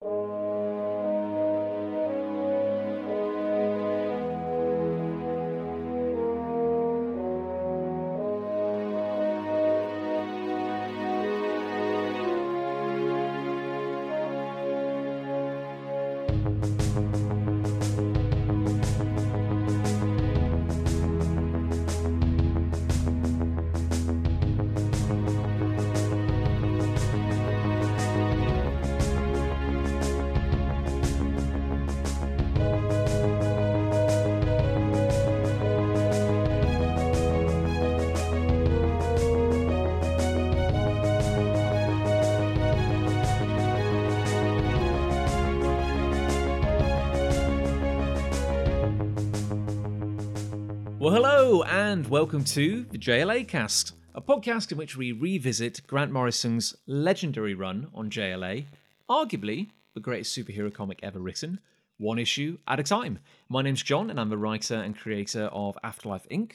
Well, and welcome to the JLA Cast, a podcast in which we revisit Grant Morrison's legendary run on JLA, arguably the greatest superhero comic ever written, one issue at a time. My name's Jon, and I'm the writer and creator of Afterlife Inc.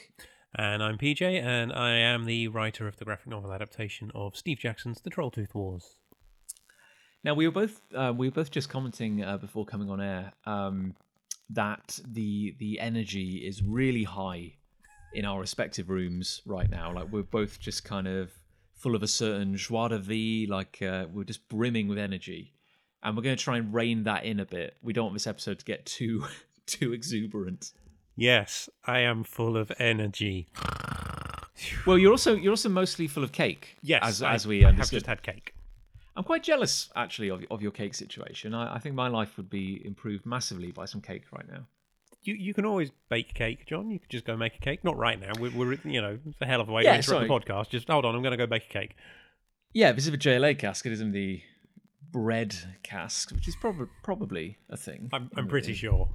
And I'm PJ, and I am the writer of the graphic novel adaptation of Steve Jackson's The Trolltooth Wars. Now, we were both uh, we were both just commenting uh, before coming on air um, that the the energy is really high in our respective rooms right now. Like we're both just kind of full of a certain joie de vie, like uh, we're just brimming with energy, and we're going to try and rein that in a bit. We don't want this episode to get too too exuberant. Yes, I am full of energy. Well, you're also you're also mostly full of cake. Yes, as I as we have understood. just had cake. I'm quite jealous actually of of your cake situation. I, I think my life would be improved massively by some cake right now. You you can always bake cake, Jon. You could just go make a cake. Not right now. We're, we're you know it's a hell of a way Yeah, to interrupt sorry. the podcast. Just hold on. I'm going to go bake a cake. Yeah, this is a JLA Cast. It isn't the bread cask, which is probably probably a thing. I'm I'm pretty sure.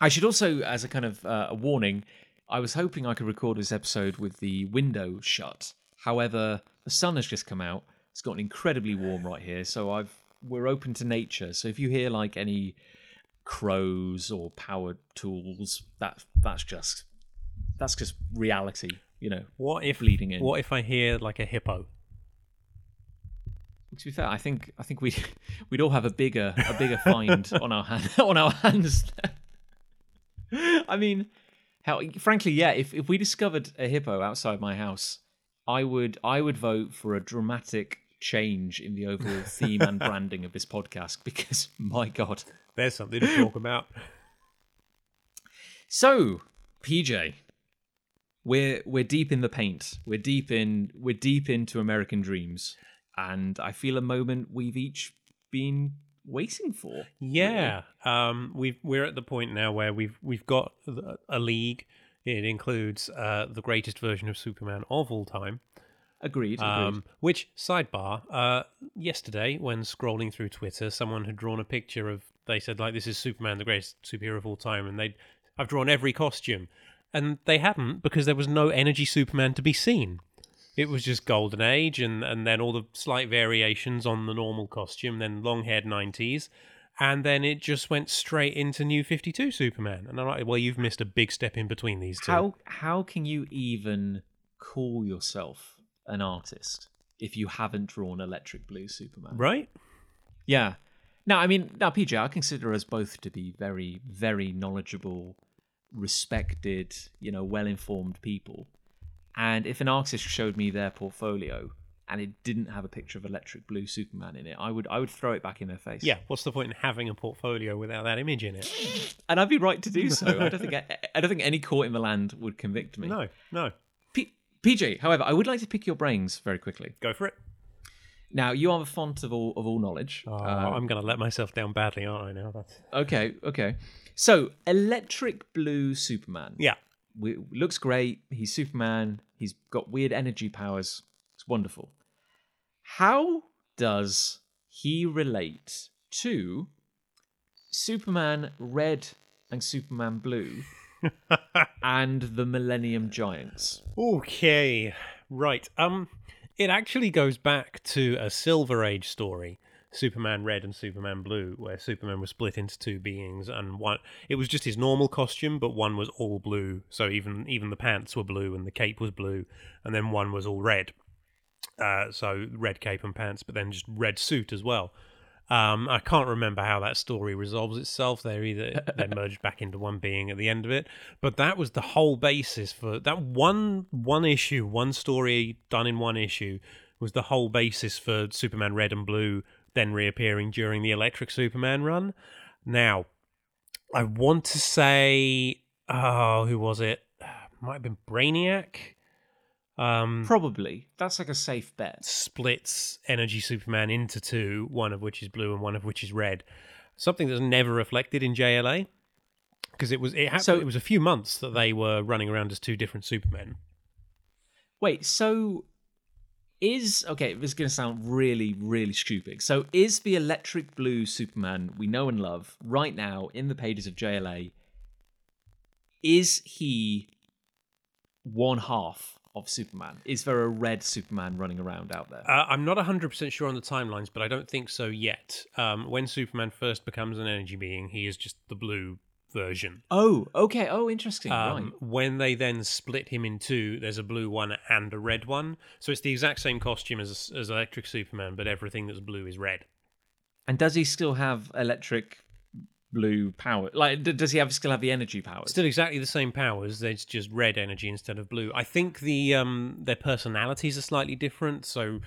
I should also, as a kind of uh, a warning, I was hoping I could record this episode with the window shut. However, the sun has just come out. It's gotten incredibly warm right here, so I've we're open to nature. So if you hear like any crows or power tools, that that's just that's just reality, you know. What if leading in. What if I hear like a hippo? To be fair, I think I think we we'd all have a bigger a bigger find on our hand on our hands. I mean, how frankly, yeah. If if we discovered a hippo outside my house, I would I would vote for a dramatic change in the overall theme and branding of this podcast because my god. There's something to talk about. So, PJ, we're we're deep in the paint. We're deep in we're deep into American dreams, and I feel a moment we've each been waiting for. Yeah, um, we've we're at the point now where we've we've got a league. It includes uh, the greatest version of Superman of all time. Agreed. agreed. Um, which sidebar? Uh, yesterday, when scrolling through Twitter, someone had drawn a picture of. They said like, "This is Superman, the greatest superhero of all time," and they, I've drawn every costume, and they hadn't because there was no Energy Superman to be seen. It was just Golden Age, and and then all the slight variations on the normal costume, then long haired nineties, and then it just went straight into New Fifty Two Superman. And I'm like, well, you've missed a big step in between these two. how how can you even call yourself an artist if you haven't drawn Electric Blue Superman? Right? Yeah. Now, I mean, now PJ, I consider us both to be very, very knowledgeable, respected, you know, well-informed people. And if an artist showed me their portfolio and it didn't have a picture of Electric Blue Superman in it, I would, I would throw it back in their face. Yeah. What's the point in having a portfolio without that image in it? and I'd be right to do so. I don't think, I, I don't think any court in the land would convict me. No, no. PJ, however, I would like to pick your brains very quickly. Go for it. Now, you are the font of all of all knowledge. Oh, Uh, I'm going to let myself down badly, aren't I? Now that's okay, okay. So, Electric Blue Superman. yeah. we, looks great. He's Superman. He's got weird energy powers. It's wonderful. How does he relate to Superman Red and Superman Blue and the Millennium Giants? Okay, right. Um, it actually goes back to a Silver Age story, Superman Red and Superman Blue, where Superman was split into two beings, and one it was just his normal costume, but one was all blue. So even even the pants were blue and the cape was blue, and then one was all red. Uh, so red cape and pants, but then just red suit as well. Um, I can't remember how that story resolves itself. They're either they merged back into one being at the end of it, but that was the whole basis for that one one issue, one story done in one issue was the whole basis for Superman Red and Blue then reappearing during the Electric Superman run. Now, I want to say, oh, who was it? Might have been Brainiac. Um, Probably. That's like a safe bet. splits Energy Superman into two, one of which is blue and one of which is red. Something that's never reflected in JLA because it was it happened. So- it was a few months that they were running around as two different Supermen. Wait, so is okay, this is going to sound really, really stupid. So is the electric blue Superman we know and love right now in the pages of JLA, is he one half of Superman? Is there a red Superman running around out there? Uh, I'm not 100% sure on the timelines, but I don't think so yet. Um, when Superman first becomes an energy being, he is just the blue version. oh, okay. Oh, interesting. Um, right. When they then split him in two, there's a blue one and a red one. So it's the exact same costume as, as Electric Superman, but everything that's blue is red. And does he still have electric blue power? Like, does he have still have the energy powers? Still exactly the same powers. It's just red energy instead of blue. I think the um their personalities are slightly different. So,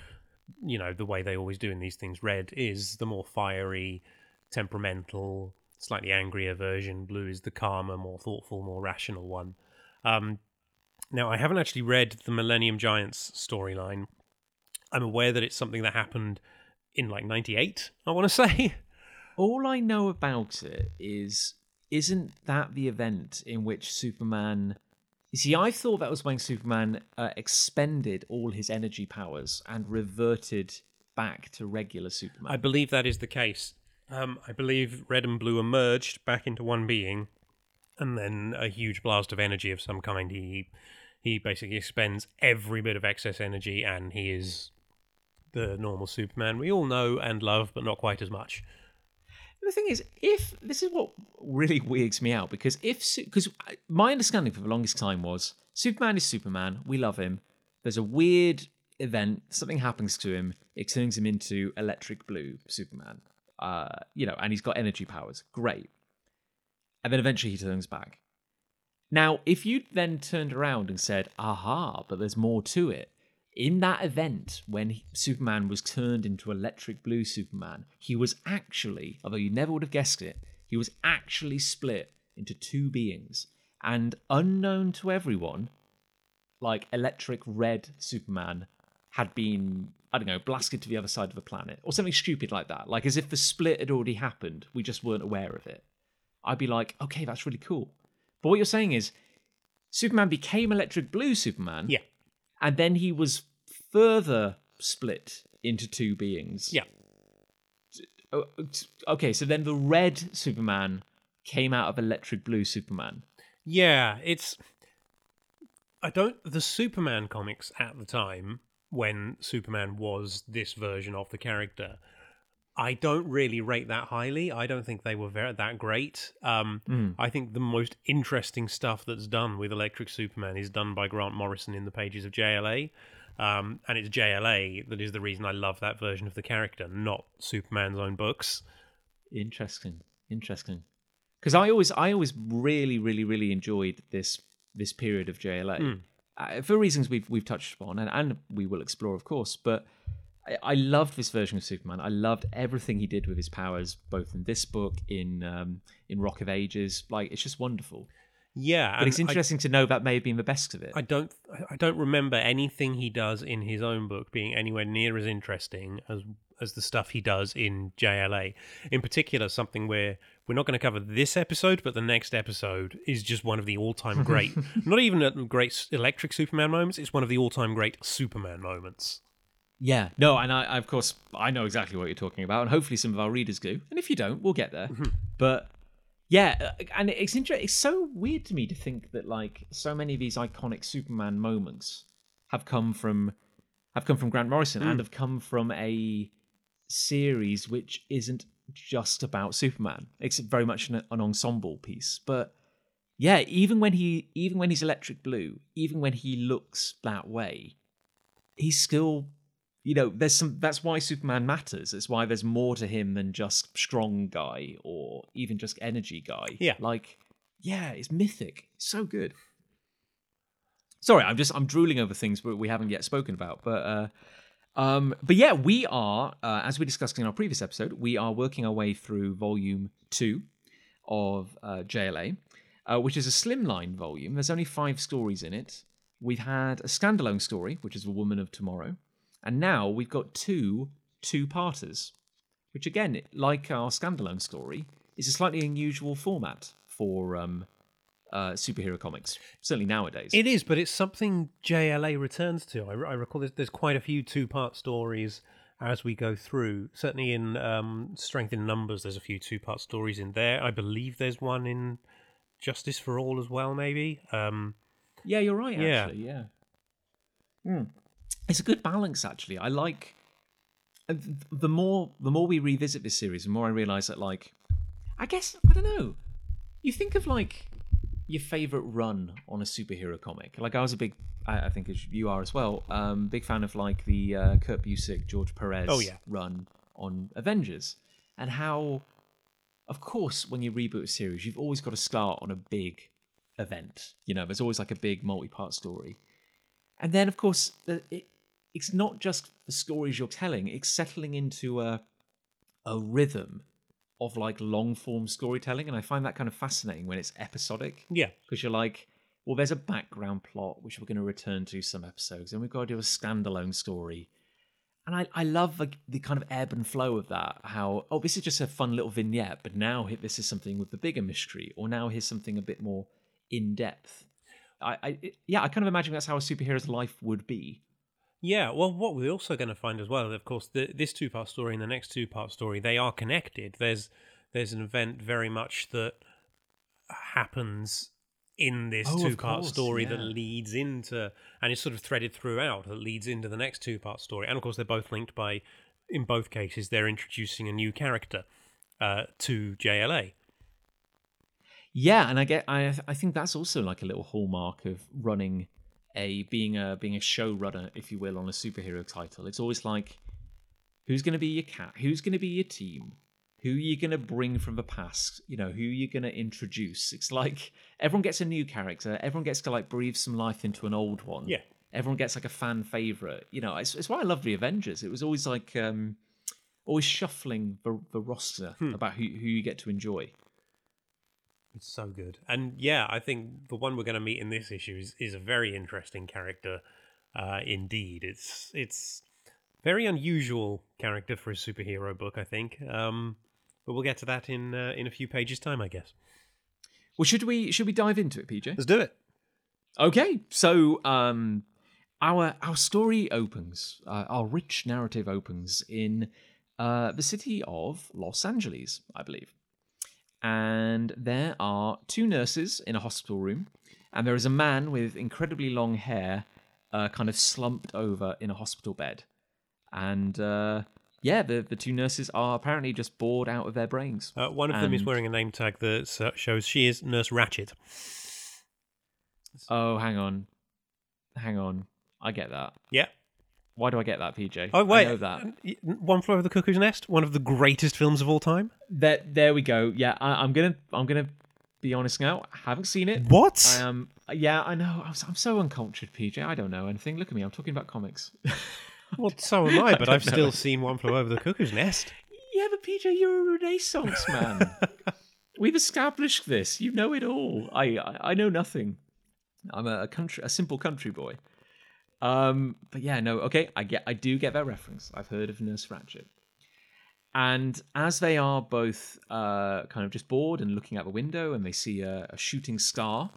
you know, the way they always do in these things, red is the more fiery, temperamental, slightly angrier version. Blue is the calmer, more thoughtful, more rational one. Um, now, I haven't actually read the Millennium Giants storyline. I'm aware that it's something that happened in like '98. I want to say. All I know about it is isn't that the event in which Superman you see I thought that was when Superman uh, expended all his energy powers and reverted back to regular Superman. I believe that is the case. Um, I believe red and blue emerged back into one being, and then a huge blast of energy of some kind. He he basically expends every bit of excess energy, and he is the normal Superman we all know and love, but not quite as much. The thing is, if this is what really weirds me out, because if because my understanding for the longest time was Superman is Superman, we love him. There's a weird event, something happens to him, it turns him into electric blue Superman. Uh, you know, and he's got energy powers. Great. And then eventually he turns back. Now, if you then turned around and said, aha, but there's more to it, in that event when Superman was turned into electric blue Superman, he was actually, although you never would have guessed it, he was actually split into two beings. And unknown to everyone, like electric red Superman had been, I don't know, blasted to the other side of the planet or something stupid like that. Like as if the split had already happened, we just weren't aware of it. I'd be like, okay, that's really cool. But what you're saying is, Superman became electric blue Superman Yeah, and then he was further split into two beings. yeah. Oh, Okay, so then the red Superman came out of electric blue Superman. Yeah, it's. I don't. The Superman comics at the time, when Superman was this version of the character, I don't really rate that highly. I don't think they were very, that great. Um, I think the most interesting stuff that's done with Electric Superman is done by Grant Morrison in the pages of JLA. Um, and it's JLA that is the reason I love that version of the character, not Superman's own books. Interesting, interesting. Because I always, I always really, really, really enjoyed this this period of JLA uh, for reasons we've we've touched upon, and, and we will explore, of course. But I, I loved this version of Superman. I loved everything he did with his powers, both in this book, in um, in Rock of Ages. Like it's just wonderful. Yeah, But it's and I- interesting to know that may have been the best of it. I don't I don't remember anything he does in his own book being anywhere near as interesting as as the stuff he does in JLA. In particular, something where we're not going to cover this episode, but the next episode is just one of the all-time great, not even a great electric Superman moments, it's one of the all-time great Superman moments. Yeah, no, and I, I, of course, I know exactly what you're talking about, and hopefully some of our readers do. And if you don't, we'll get there. But yeah, uh, and it's interesting. It's so weird to me to think that like so many of these iconic Superman moments have come from have come from Grant Morrison and have come from a series which isn't just about Superman. It's very much an, an ensemble piece, but yeah, even when he even when he's electric blue, even when he looks that way, he's still you know, there's some. That's why Superman matters. It's why there's more to him than just strong guy or even just energy guy. Yeah. like yeah, it's mythic. It's so good. Sorry, I'm just I'm drooling over things we haven't yet spoken about, but uh, um, but yeah, we are uh, as we discussed in our previous episode, we are working our way through volume two of uh, JLA, uh, which is a slimline volume. There's only five stories in it. We've had a standalone story, which is A Woman of Tomorrow, and now we've got two two-parters, which again, like our standalone story, is a slightly unusual format for um, uh, superhero comics, certainly nowadays. It is, but it's something JLA returns to. I, I recall there's, there's quite a few two part stories as we go through. Certainly in um, Strength in Numbers, there's a few two part stories in there. I believe there's one in Justice for All as well, maybe. Um, yeah, you're right. Yeah. Actually, yeah. Hmm. It's a good balance, actually. I like uh, the more the more we revisit this series, the more I realize that, like, I guess I don't know. You think of like your favorite run on a superhero comic. Like I was a big, I, I think as you are as well, um, big fan of like the uh, Kurt Busiek, George Perez Oh, yeah. run on Avengers, and how, of course, when you reboot a series, you've always got to start on a big event. You know, there's always like a big multi-part story, and then of course it, it's not just the stories you're telling; it's settling into a a rhythm of like long form storytelling, and I find that kind of fascinating when it's episodic yeah. because you're like, well, there's a background plot which we're going to return to some episodes, and we've got to do a standalone story. And I, I love the, the kind of ebb and flow of that. How oh, this is just a fun little vignette, but now this is something with the bigger mystery, or now here's something a bit more in depth. I, I yeah, I kind of imagine that's how a superhero's life would be. Yeah, well, what we're also going to find as well, of course, the, this two-part story and the next two-part story, they are connected. There's there's an event very much that happens in this Oh, two-part course, story that leads into, and is sort of threaded throughout, that leads into the next two-part story. And of course, they're both linked by, in both cases, they're introducing a new character uh, to JLA. Yeah, and I get I I think that's also like a little hallmark of running a being a being a showrunner, if you will, on a superhero title. It's always like who's going to be your cat, who's going to be your team, who are you going to bring from the past, you know, who are you going to introduce. It's like everyone gets a new character, everyone gets to like breathe some life into an old one. Yeah. everyone gets like a fan favorite. You know, it's, it's why I love the Avengers. It was always like um always shuffling the the roster about who who you get to enjoy. It's so good. And yeah, I think the one we're going to meet in this issue is, is a very interesting character uh, indeed. It's it's very unusual character for a superhero book, I think. Um, but we'll get to that in uh, in a few pages time, I guess. Well, should we should we dive into it, PJ? Let's do it. Okay, so um, our our story opens, uh, our rich narrative opens in uh, the city of Los Angeles, I believe, and there are two nurses in a hospital room, and there is a man with incredibly long hair, uh, kind of slumped over in a hospital bed, and uh, yeah, the the two nurses are apparently just bored out of their brains. Uh, one of them is wearing a name tag that shows she is Nurse Ratched. Oh, hang on, hang on, I get that. Yeah. Why do I get that, PJ? Oh wait, I know that. One Flew Over the Cuckoo's Nest, one of the greatest films of all time. There, there we go. Yeah, I, I'm gonna, I'm gonna be honest now. I haven't seen it. What? I am. yeah, I know. I'm, so- I'm so uncultured, PJ. I don't know anything. Look at me. I'm talking about comics. well, so am I, but I I've don't still seen One Flew Over the Cuckoo's Nest. yeah, but PJ, you're a Renaissance man. We've established this. You know it all. I, I, I know nothing. I'm a, a country, a simple country boy. Um, but yeah, no. Okay, I get, I do get that reference. I've heard of Nurse Ratched. And as they are both uh, kind of just bored and looking out the window, and they see a, a shooting star,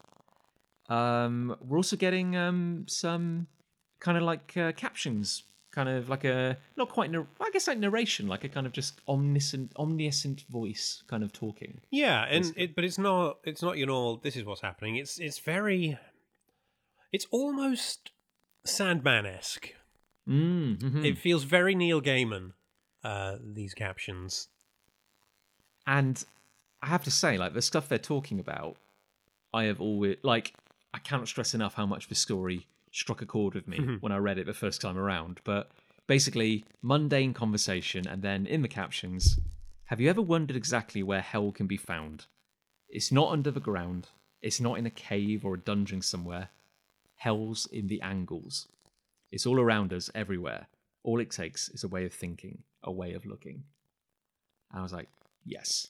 um, we're also getting um, some kind of like uh, captions, kind of like a not quite, nar- I guess like narration, like a kind of just omniscient, omniscient voice kind of talking. Yeah, and it, but it's not. It's not your normal. This is what's happening. It's it's very. It's almost Sandman esque. Mm, mhm. It feels very Neil Gaiman. Uh, these captions. And I have to say, like the stuff they're talking about, I have always like I cannot stress enough how much the story struck a chord with me when I read it the first time around. But basically mundane conversation, and then in the captions, have you ever wondered exactly where hell can be found? It's not under the ground. It's not in a cave or a dungeon somewhere. Hell's in the angles. It's all around us, everywhere. All it takes is a way of thinking, a way of looking. I was like, yes,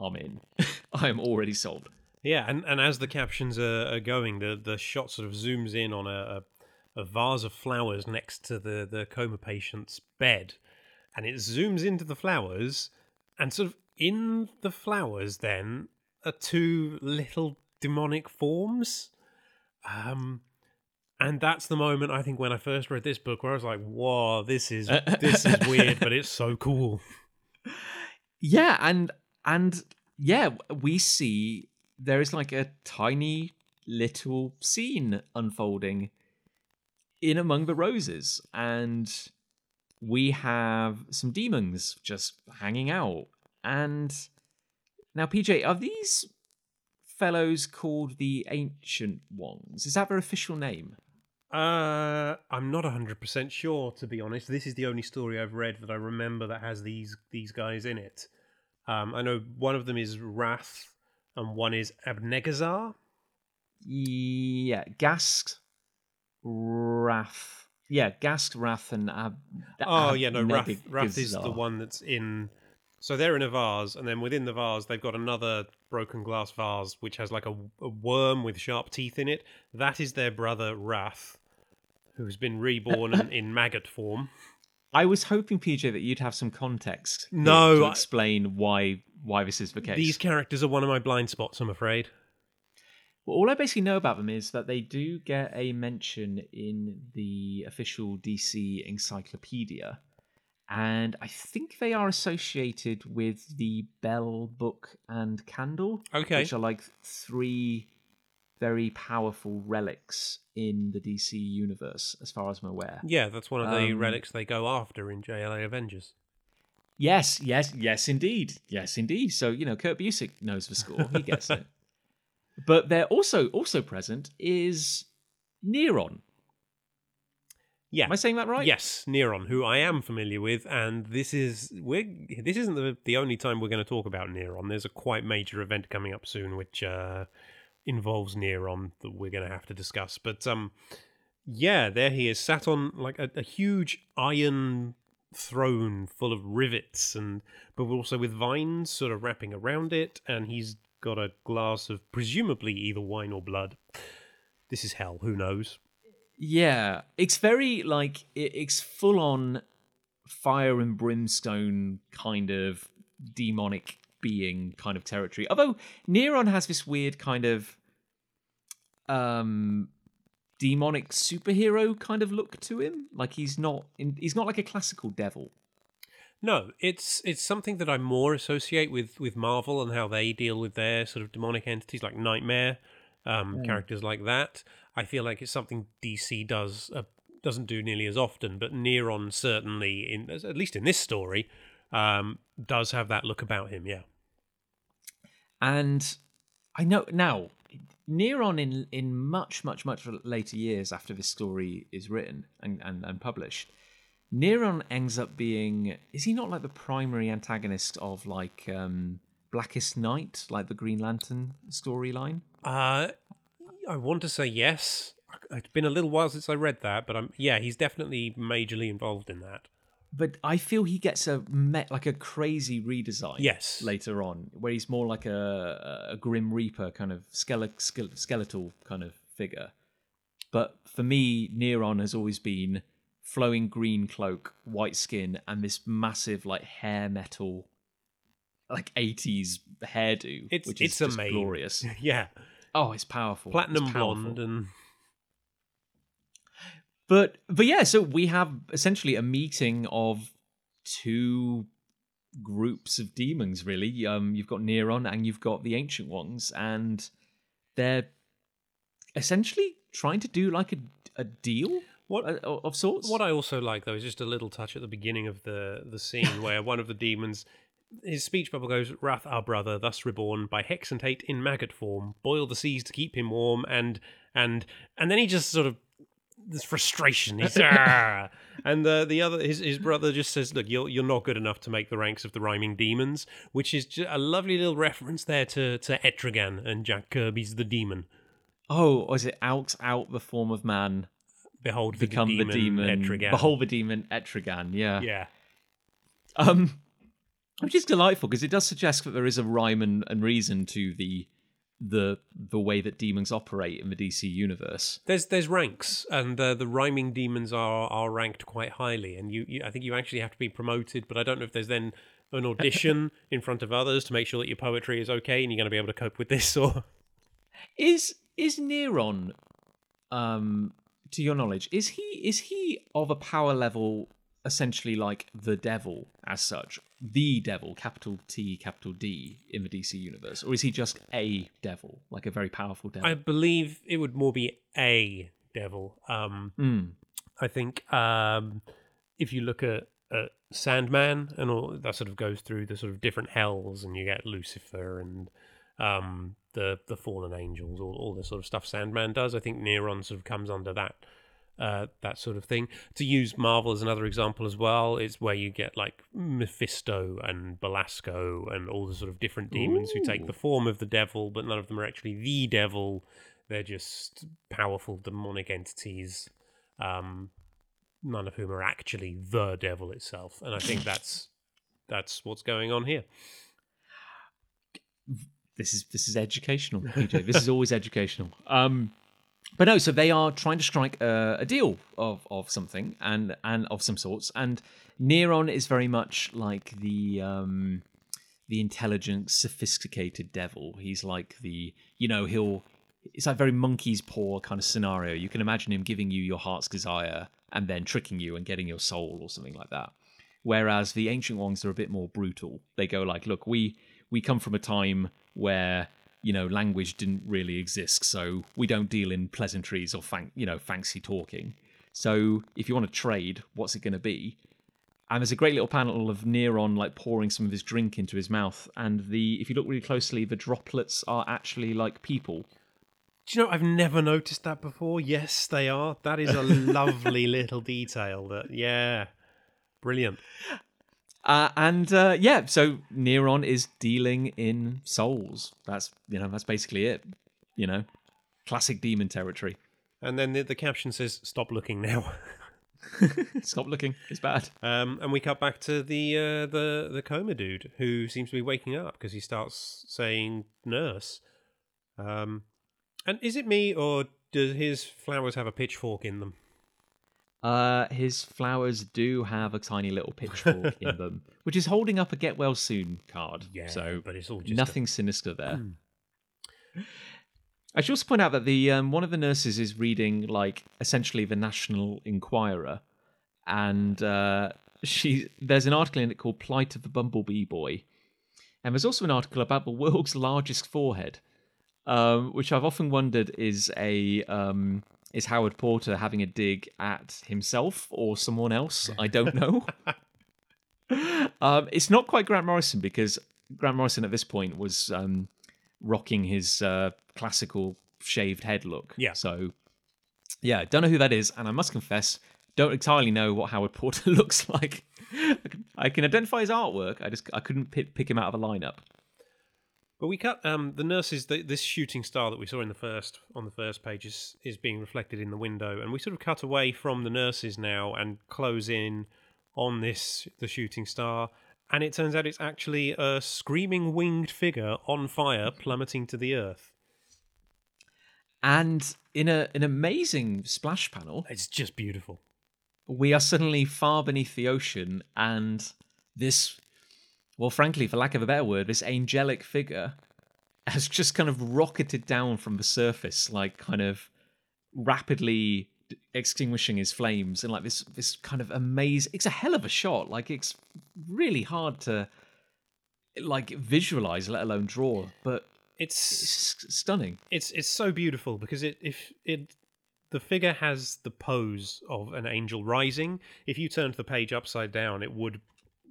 I'm in. I am already sold. Yeah, and, and as the captions are, are going, the, the shot sort of zooms in on a, a, a vase of flowers next to the, the coma patient's bed. And it zooms into the flowers, and sort of in the flowers, then, are two little demonic forms. Um, and that's the moment I think when I first read this book where I was like, "Whoa, this is this is weird, but it's so cool." Yeah, and and yeah, we see there is like a tiny little scene unfolding in among the roses, and we have some demons just hanging out. And now, PJ, are these fellows called the Ancient Ones? Is that their official name? Uh, I'm not 100% sure, to be honest. This is the only story I've read that I remember that has these these guys in it. Um, I know one of them is Rath and one is Abnegazar. Yeah, Ghast, Rath. Yeah, Ghast, Rath, and Ab. Oh, yeah, no, Rath, Rath is the one that's in. So they're in a vase, and then within the vase, they've got another broken glass vase which has like a, a worm with sharp teeth in it. That is their brother Rath, who's been reborn in, in maggot form. I was hoping, PJ, that you'd have some context. No, to explain why why this is the case. These characters are one of my blind spots, I'm afraid. Well, all I basically know about them is that they do get a mention in the official DC encyclopedia, and I think they are associated with the Bell Book and Candle, Okay. which are like three very powerful relics in the DC universe, as far as I'm aware. Yeah, that's one of the Um, relics they go after in JLA Avengers. Yes, yes, yes, indeed. Yes, indeed. So, you know, Kurt Busiek knows the score. He gets it. But they're also also present is Neron. Yeah. Am I saying that right? Yes, Neron, who I am familiar with, and this is we're this isn't the the only time we're going to talk about Neron. There's a quite major event coming up soon, which uh, involves Neron that we're going to have to discuss. But um, yeah, there he is, sat on like a, a huge iron throne full of rivets, and but also with vines sort of wrapping around it, and he's got a glass of presumably either wine or blood. This is hell. Who knows? Yeah. It's very like it's full on fire and brimstone kind of demonic being kind of territory. Although Neron has this weird kind of um demonic superhero kind of look to him. Like he's not in, he's not like a classical devil. No, it's it's something that I more associate with with Marvel and how they deal with their sort of demonic entities like Nightmare, um, characters like that. I feel like it's something DC does uh, doesn't do nearly as often, but Neron certainly, in at least in this story, um, does have that look about him. Yeah, And I know now Neron in in much much much later years after this story is written and, and, and published, Neron ends up being is he not like the primary antagonist of like um Blackest Night, like the Green Lantern storyline? uh, I want to say yes. It's been a little while since I read that, but I'm yeah, he's definitely majorly involved in that. But I feel he gets a met like a crazy redesign. Yes. later on, where he's more like a a Grim Reaper kind of skele- skele- skeletal kind of figure. But for me, Neron has always been flowing green cloak, white skin, and this massive like hair metal, like eighties hairdo, It's- which is it's just amazing. glorious. Yeah, Oh, it's powerful, platinum It's powerful. blonde and But but yeah, so we have essentially a meeting of two groups of demons. Really, um, you've got Neron and you've got the Ancient Ones, and they're essentially trying to do like a a deal what of sorts. What I also like though is just a little touch at the beginning of the the scene where one of the demons his speech bubble goes, Rath our brother, thus reborn, by hex and hate in maggot form, boil the seas to keep him warm, and and and then he just sort of there's frustration. He's, "Ah." and uh, the other his his brother just says, "Look, you're you're not good enough to make the ranks of the rhyming demons," which is a lovely little reference there to to Etrigan and Jack Kirby's The Demon. Oh, is it out out the form of man, Behold, the become demon, the demon, Etrigan. behold the demon Etrigan? Yeah. yeah. Um, which is delightful because it does suggest that there is a rhyme and, and reason to the the the way that demons operate in the DC universe. There's there's ranks, and uh, the rhyming demons are are ranked quite highly, and you, you I think you actually have to be promoted, but I don't know if there's then an audition in front of others to make sure that your poetry is okay and you're going to be able to cope with this, or Is is Neron, um, to your knowledge, is he is he of a power level essentially like the devil as such, the devil, capital T, capital D, in the DC universe, or is he just a devil, like a very powerful devil? I believe it would more be a devil. Um, Mm. I think um, if you look at, at Sandman and all that sort of goes through the sort of different hells, and you get Lucifer and um, the the fallen angels, all all the sort of stuff Sandman does. I think Neron sort of comes under that. Uh, that sort of thing. To use Marvel as another example as well, it's where you get like Mephisto and Belasco and all the sort of different demons who take the form of the devil, but none of them are actually the devil. They're just powerful demonic entities, um, none of whom are actually the devil itself. And I think that's that's what's going on here. this is this is educational, PJ. this is always educational. Um, but no, so they are trying to strike a, a deal of of something and and of some sorts. And Neron is very much like the um, the intelligent, sophisticated devil. He's like the you know he'll. It's like very monkey's paw kind of scenario. You can imagine him giving you your heart's desire and then tricking you and getting your soul or something like that. Whereas the ancient ones are a bit more brutal. They go like, look, we we come from a time where you know language didn't really exist, so we don't deal in pleasantries or fan- you know fancy talking. So if you want to trade, what's it going to be? And there's a great little panel of Neron like pouring some of his drink into his mouth, and the if you look really closely, the droplets are actually like people. Do you know I've never noticed that before? Yes, they are. That is a lovely little detail. That yeah, brilliant. Uh, and uh, yeah, so Neron is dealing in souls. That's you know that's basically it. You know, classic demon territory. And then the, the caption says, "Stop looking now." Stop looking. It's bad. Um, and we cut back to the uh, the the coma dude who seems to be waking up because he starts saying "nurse." Um, and is it me or do his flowers have a pitchfork in them? Uh, his flowers do have a tiny little pitchfork in them, which is holding up a "Get Well Soon" card. Yeah, so but it's all just a- nothing sinister there. I should also point out that the um, one of the nurses is reading like essentially the National Enquirer, and uh, she there's an article in it called "Plight of the Bumblebee Boy," and there's also an article about the world's largest forehead, um, which I've often wondered is a um, is Howard Porter having a dig at himself or someone else. I don't know. um, it's not quite Grant Morrison because Grant Morrison at this point was um, rocking his uh, classical shaved head look. Yeah. So, yeah, don't know who that is, and I must confess, don't entirely know what Howard Porter looks like. I can- identify his artwork. I just I couldn't pick, pick him out of a lineup. But we cut um, the nurses. The, this shooting star that we saw in the first on the first page is is being reflected in the window, and we sort of cut away from the nurses now and close in on this the shooting star. And it turns out it's actually a screaming winged figure on fire plummeting to the earth. And in a an amazing splash panel, It's just beautiful. we are suddenly far beneath the ocean, and this, well, frankly, for lack of a better word, this angelic figure has just kind of rocketed down from the surface, like kind of rapidly extinguishing his flames, and like this this kind of amazing. It's a hell of a shot. Like it's really hard to like visualize, let alone draw, but It's it's stunning. it's it's so beautiful because it if it the figure has the pose of an angel rising. If you turned the page upside down, it would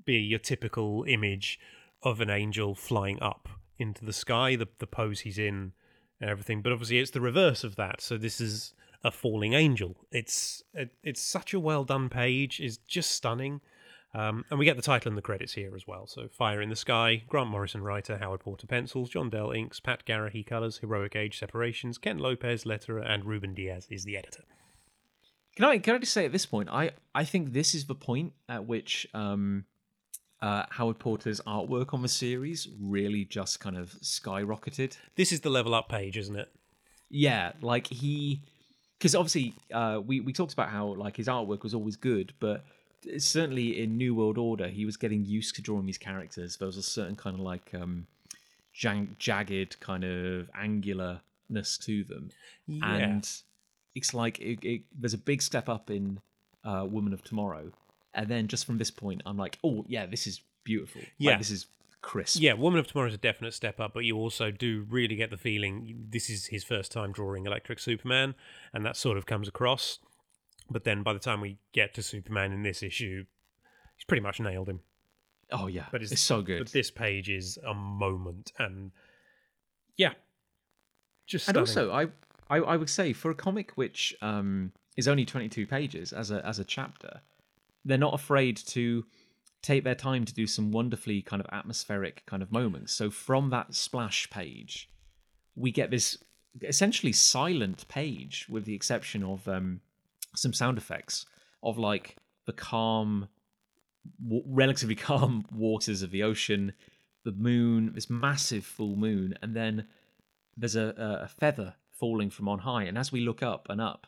be your typical image of an angel flying up into the sky, the the pose he's in and everything. But obviously, it's the reverse of that. So this is a falling angel. It's it, it's such a well done page. It's just stunning. Um, and we get the title and the credits here as well. So Fire in the Sky, Grant Morrison writer, Howard Porter pencils, John Dell inks, Pat Garrahy colors, Heroic Age separations, Ken Lopez letterer, and Ruben Diaz is the editor. Can I can I just say at this point, I I think this is the point at which um, uh, Howard Porter's artwork on the series really just kind of skyrocketed. This is the level up page, isn't it? Yeah, like he, because obviously uh, we we talked about how like his artwork was always good, but certainly in New World Order, he was getting used to drawing these characters. There was a certain kind of like um, jag- jagged kind of angularness to them, Yeah. and it's like it, it, there's a big step up in uh, Woman of Tomorrow, and then just from this point, I'm like, oh yeah, this is beautiful. Like, Yeah. this is crisp. Yeah, Woman of Tomorrow is a definite step up, but you also do really get the feeling this is his first time drawing Electric Superman, and that sort of comes across. But then by the time we get to Superman in this issue, he's pretty much nailed him. Oh yeah, But it's, it's, so good. But this page is a moment, and yeah, just and also I, I I would say for a comic which um is only 22 pages as a as a chapter they're not afraid to take their time to do some wonderfully kind of atmospheric kind of moments. So from that splash page we get this essentially silent page with the exception of um some sound effects of like the calm w- relatively calm waters of the ocean the moon this massive full moon and then there's a, a a feather falling from on high, and as we look up and up,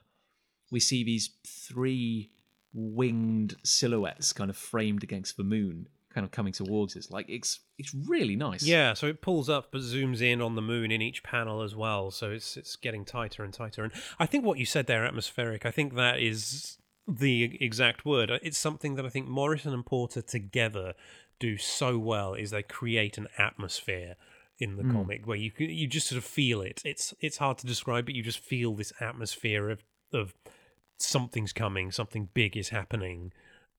we see these three winged silhouettes kind of framed against the moon, kind of coming towards us. Like it's it's really nice. Yeah, so it pulls up but zooms in on the moon in each panel as well. So it's it's getting tighter and tighter. And I think what you said there, atmospheric, I think that is the exact word. It's something that I think Morrison and Porter together do so well is they create an atmosphere in the hmm. comic where you can, you just sort of feel it. It's it's hard to describe, but you just feel this atmosphere of of something's coming, something big is happening,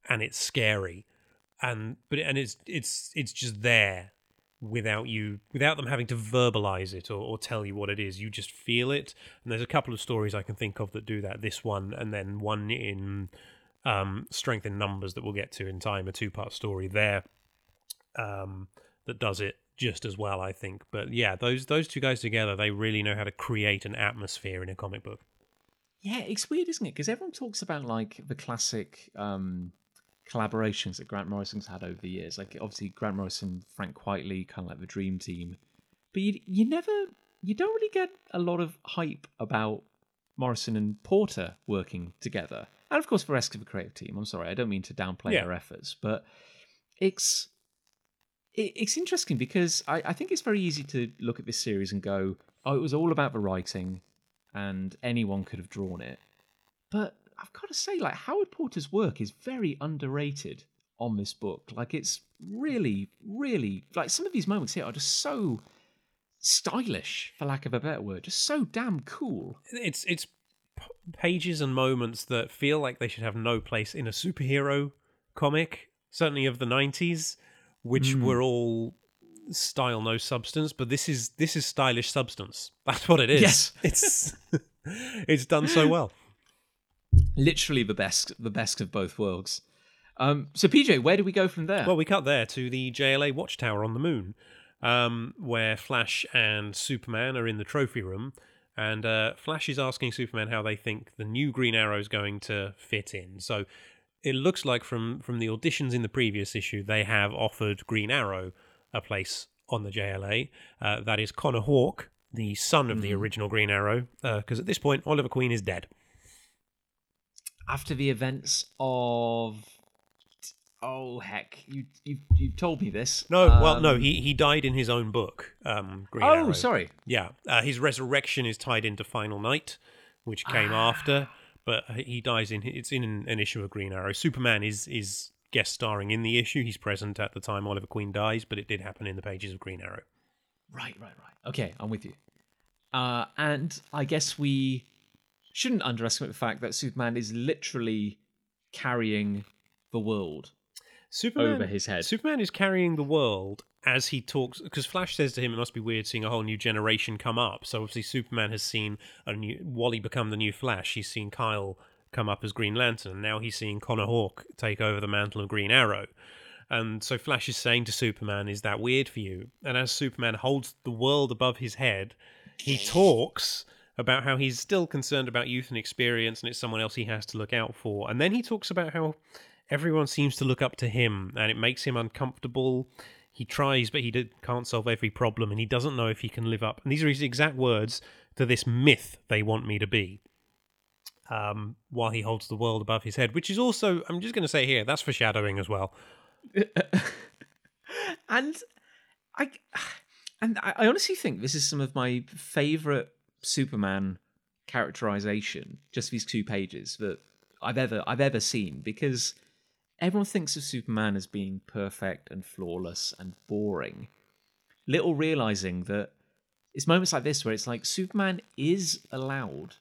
and it's scary. And but and it's it's it's just there without you without them having to verbalize it or, or tell you what it is. You just feel it. And there's a couple of stories i can think of that do that. This one and then one in um, strength in numbers that we'll get to in time a two part story there um, that does it just as well i think. But yeah those those two guys together they really know how to create an atmosphere in a comic book yeah, it's weird, isn't it? Because everyone talks about like the classic um collaborations that Grant Morrison's had over the years. Like obviously Grant Morrison, Frank Quitely, kind of like the Dream Team, but you you never you don't really get a lot of hype about Morrison and Porter working together, and of course the rest of the creative team. I'm sorry, I don't mean to downplay Yeah. their efforts, but it's it, it's interesting because I, I think it's very easy to look at this series and go, oh, it was all about the writing, and anyone could have drawn it. But I've got to say, like Howard Porter's work is very underrated on this book. Like it's really, really like some of these moments here are just so stylish, for lack of a better word, just so damn cool. it's it's pages and moments that feel like they should have no place in a superhero comic certainly of the 90s which Mm. were all style no substance but this is this is stylish substance that's what it is Yes. it's it's done so well Literally the best, the best of both worlds. Um, so PJ, where do we go from there? well we cut there to the JLA watchtower on the moon um, where Flash and Superman are in the trophy room and uh, Flash is asking Superman how they think the new Green Arrow is going to fit in. So it looks like from from the auditions in the previous issue, they have offered Green Arrow a place on the JLA. Uh, that is Connor Hawke, the son of the original Green Arrow, because at this point Oliver Queen is dead. After the events of oh heck, you you you told me this. No, well, no, Um, he he died in his own book. Um, Green Arrow. Oh, Arrow. sorry. Yeah, uh, his resurrection is tied into Final Night, which came after, but he dies in it's in an, an issue of Green Arrow. Superman is is guest starring in the issue. He's present at the time Oliver Queen dies, but it did happen in the pages of Green Arrow. Right, right, right. Okay, I'm with you. Uh, and I guess we shouldn't underestimate the fact that Superman is literally carrying the world. Superman, over his head. Superman is carrying the world as he talks because Flash says to him, "It must be weird seeing a whole new generation come up." So obviously, Superman has seen a new Wally become the new Flash. He's seen Kyle come up as Green Lantern, and now he's seeing Connor Hawke take over the mantle of Green Arrow. And so Flash is saying to Superman, "Is that weird for you?" And as Superman holds the world above his head, he talks about how he's still concerned about youth and experience, and it's someone else he has to look out for. And then he talks about how everyone seems to look up to him, and it makes him uncomfortable. He tries, but he did, can't solve every problem, and he doesn't know if he can live up. And these are his exact words to this myth they want me to be. Um, while he holds the world above his head, which is also, I'm just going to say here, that's foreshadowing as well. and I and I honestly think this is some of my favorite Superman characterization, just these two pages that I've ever I've ever seen because everyone thinks of Superman as being perfect and flawless and boring. Little realizing that it's moments like this where it's like Superman is allowed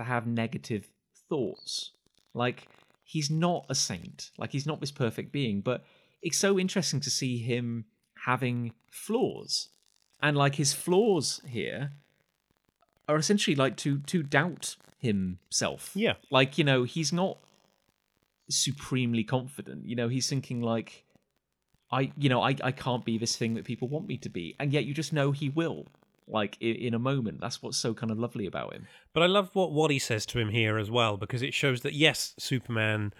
to have negative thoughts. Like he's not a saint, like he's not this perfect being, but it's so interesting to see him having flaws. And like his flaws here are essentially like to to doubt himself. Yeah. Like, you know, he's not supremely confident. You know, he's thinking like I you know, I, I can't be this thing that people want me to be. And yet you just know he will. Like in, in a moment. That's what's so kind of lovely about him. But I love what Wally says to him here as well, because it shows that yes, Superman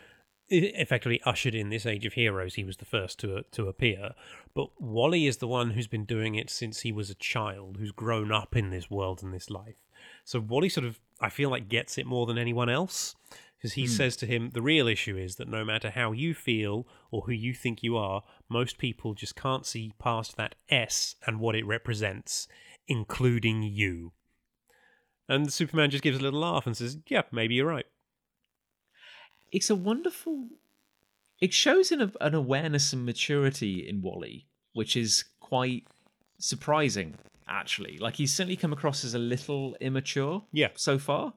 effectively ushered in this age of heroes. He was the first to to appear, but Wally is the one who's been doing it since he was a child, who's grown up in this world and this life. So Wally sort of, I feel like, gets it more than anyone else. Because he hmm. says to him, the real issue is that no matter how you feel or who you think you are, most people just can't see past that S and what it represents, including you. And Superman just gives a little laugh and says, Yeah, maybe you're right. it's a wonderful it shows an, an awareness and maturity in wally which is quite surprising actually like he's certainly come across as a little immature Yeah. so far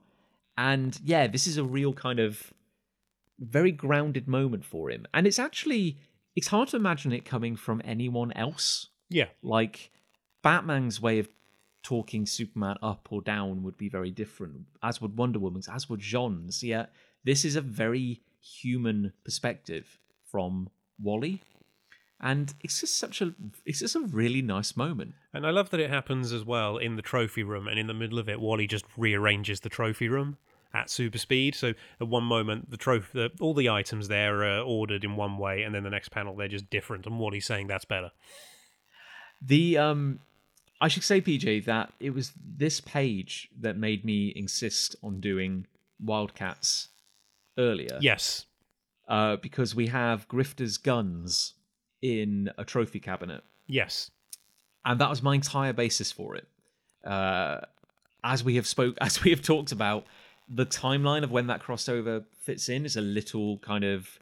and yeah this is a real kind of very grounded moment for him and it's actually it's hard to imagine it coming from anyone else Yeah. like Batman's way of talking Superman up or down would be very different, as would Wonder Woman's, as would J'onn's. Yeah, this is a very human perspective from Wally, and it's just such a it's just a really nice moment. And I love that it happens as well in the trophy room, and in the middle of it, Wally just rearranges the trophy room at super speed. So at one moment, the trophy, the, all the items there are ordered in one way, and then the next panel they're just different, and Wally's saying that's better. The um, I should say, PJ, that it was this page that made me insist on doing Wildcats earlier. Yes, uh, because we have Grifter's guns in a trophy cabinet, yes, and that was my entire basis for it. Uh, as we have spoke, as we have talked about, the timeline of when that crossover fits in is a little kind of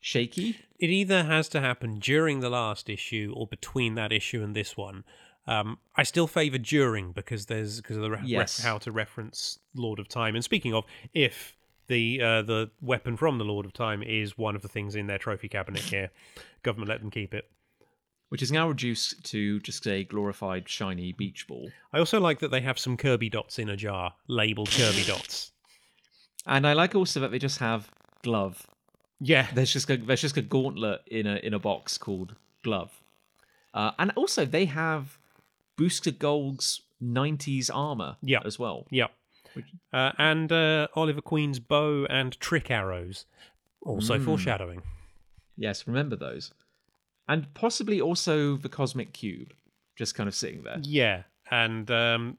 shaky. it either has to happen during the last issue or between that issue and this one. Um, I still favour during because there's because of the re- ref- Yes. how to reference Lord of Time. And speaking of, if the uh, the weapon from the Lord of Time is one of the things in their trophy cabinet here, government let them keep it. Which is now reduced to just a glorified shiny beach ball. I also like that they have some Kirby dots in a jar, labeled Kirby dots. And I like also that they just have glove. Yeah, There's just a, there's just a gauntlet in a in a box called glove. Uh, and also they have Booster Gold's 90s armor Yeah. as well. yeah. Uh, and uh, Oliver Queen's bow and trick arrows, also Mm. foreshadowing. Yes, remember those. And possibly also the Cosmic Cube, just kind of sitting there. Yeah, and um,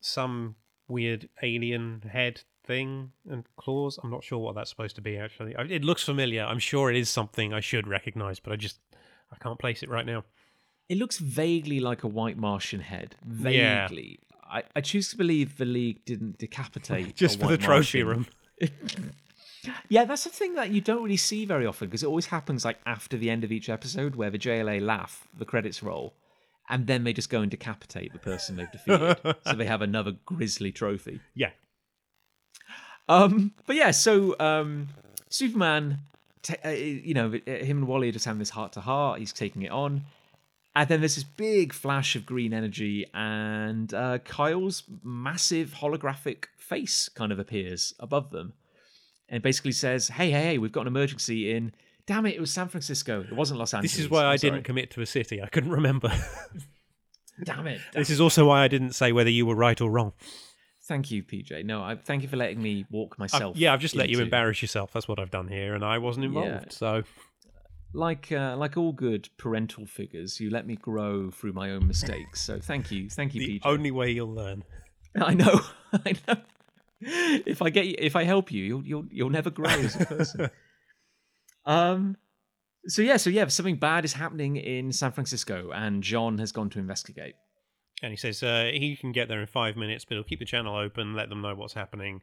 some weird alien head thing and claws. I'm not sure what that's supposed to be. Actually, it looks familiar. I'm sure it is something I should recognize, but I just I can't place it right now. It looks vaguely like a white Martian head. Yeah. Vaguely. I, I choose to believe the League didn't decapitate Just for the trophy Martian. room. Yeah, that's the thing that you don't really see very often because it always happens like after the end of each episode where the JLA laugh, the credits roll, and then they just go and decapitate the person they've defeated. so they have another grisly trophy. Yeah, Um, but yeah, so um, Superman ta- uh, you know, him and Wally are just having this heart to heart. He's taking it on. And then there's this big flash of green energy, and uh, Kyle's massive holographic face kind of appears above them and basically says, Hey, hey, hey, we've got an emergency in. Damn it, it was San Francisco. It wasn't Los Angeles. This is why I'm I sorry. didn't commit to a city. I couldn't remember. Damn it. this is also why I didn't say whether you were right or wrong. Thank you, PJ. No, I thank you for letting me walk I've- myself. yeah, I've just let you embarrass yourself. That's what I've done here, and I wasn't involved. Yeah. So Like uh, like all good parental figures, you let me grow through my own mistakes. So thank you, thank you, the PJ. only way you'll learn. I know, I know. If I get you, if I help you, you'll you'll you'll never grow as a person. um. So yeah, so yeah, something bad is happening in San Francisco, and J'onn has gone to investigate. And he says uh, he can get there in five minutes, but he'll keep the channel open, let them know what's happening.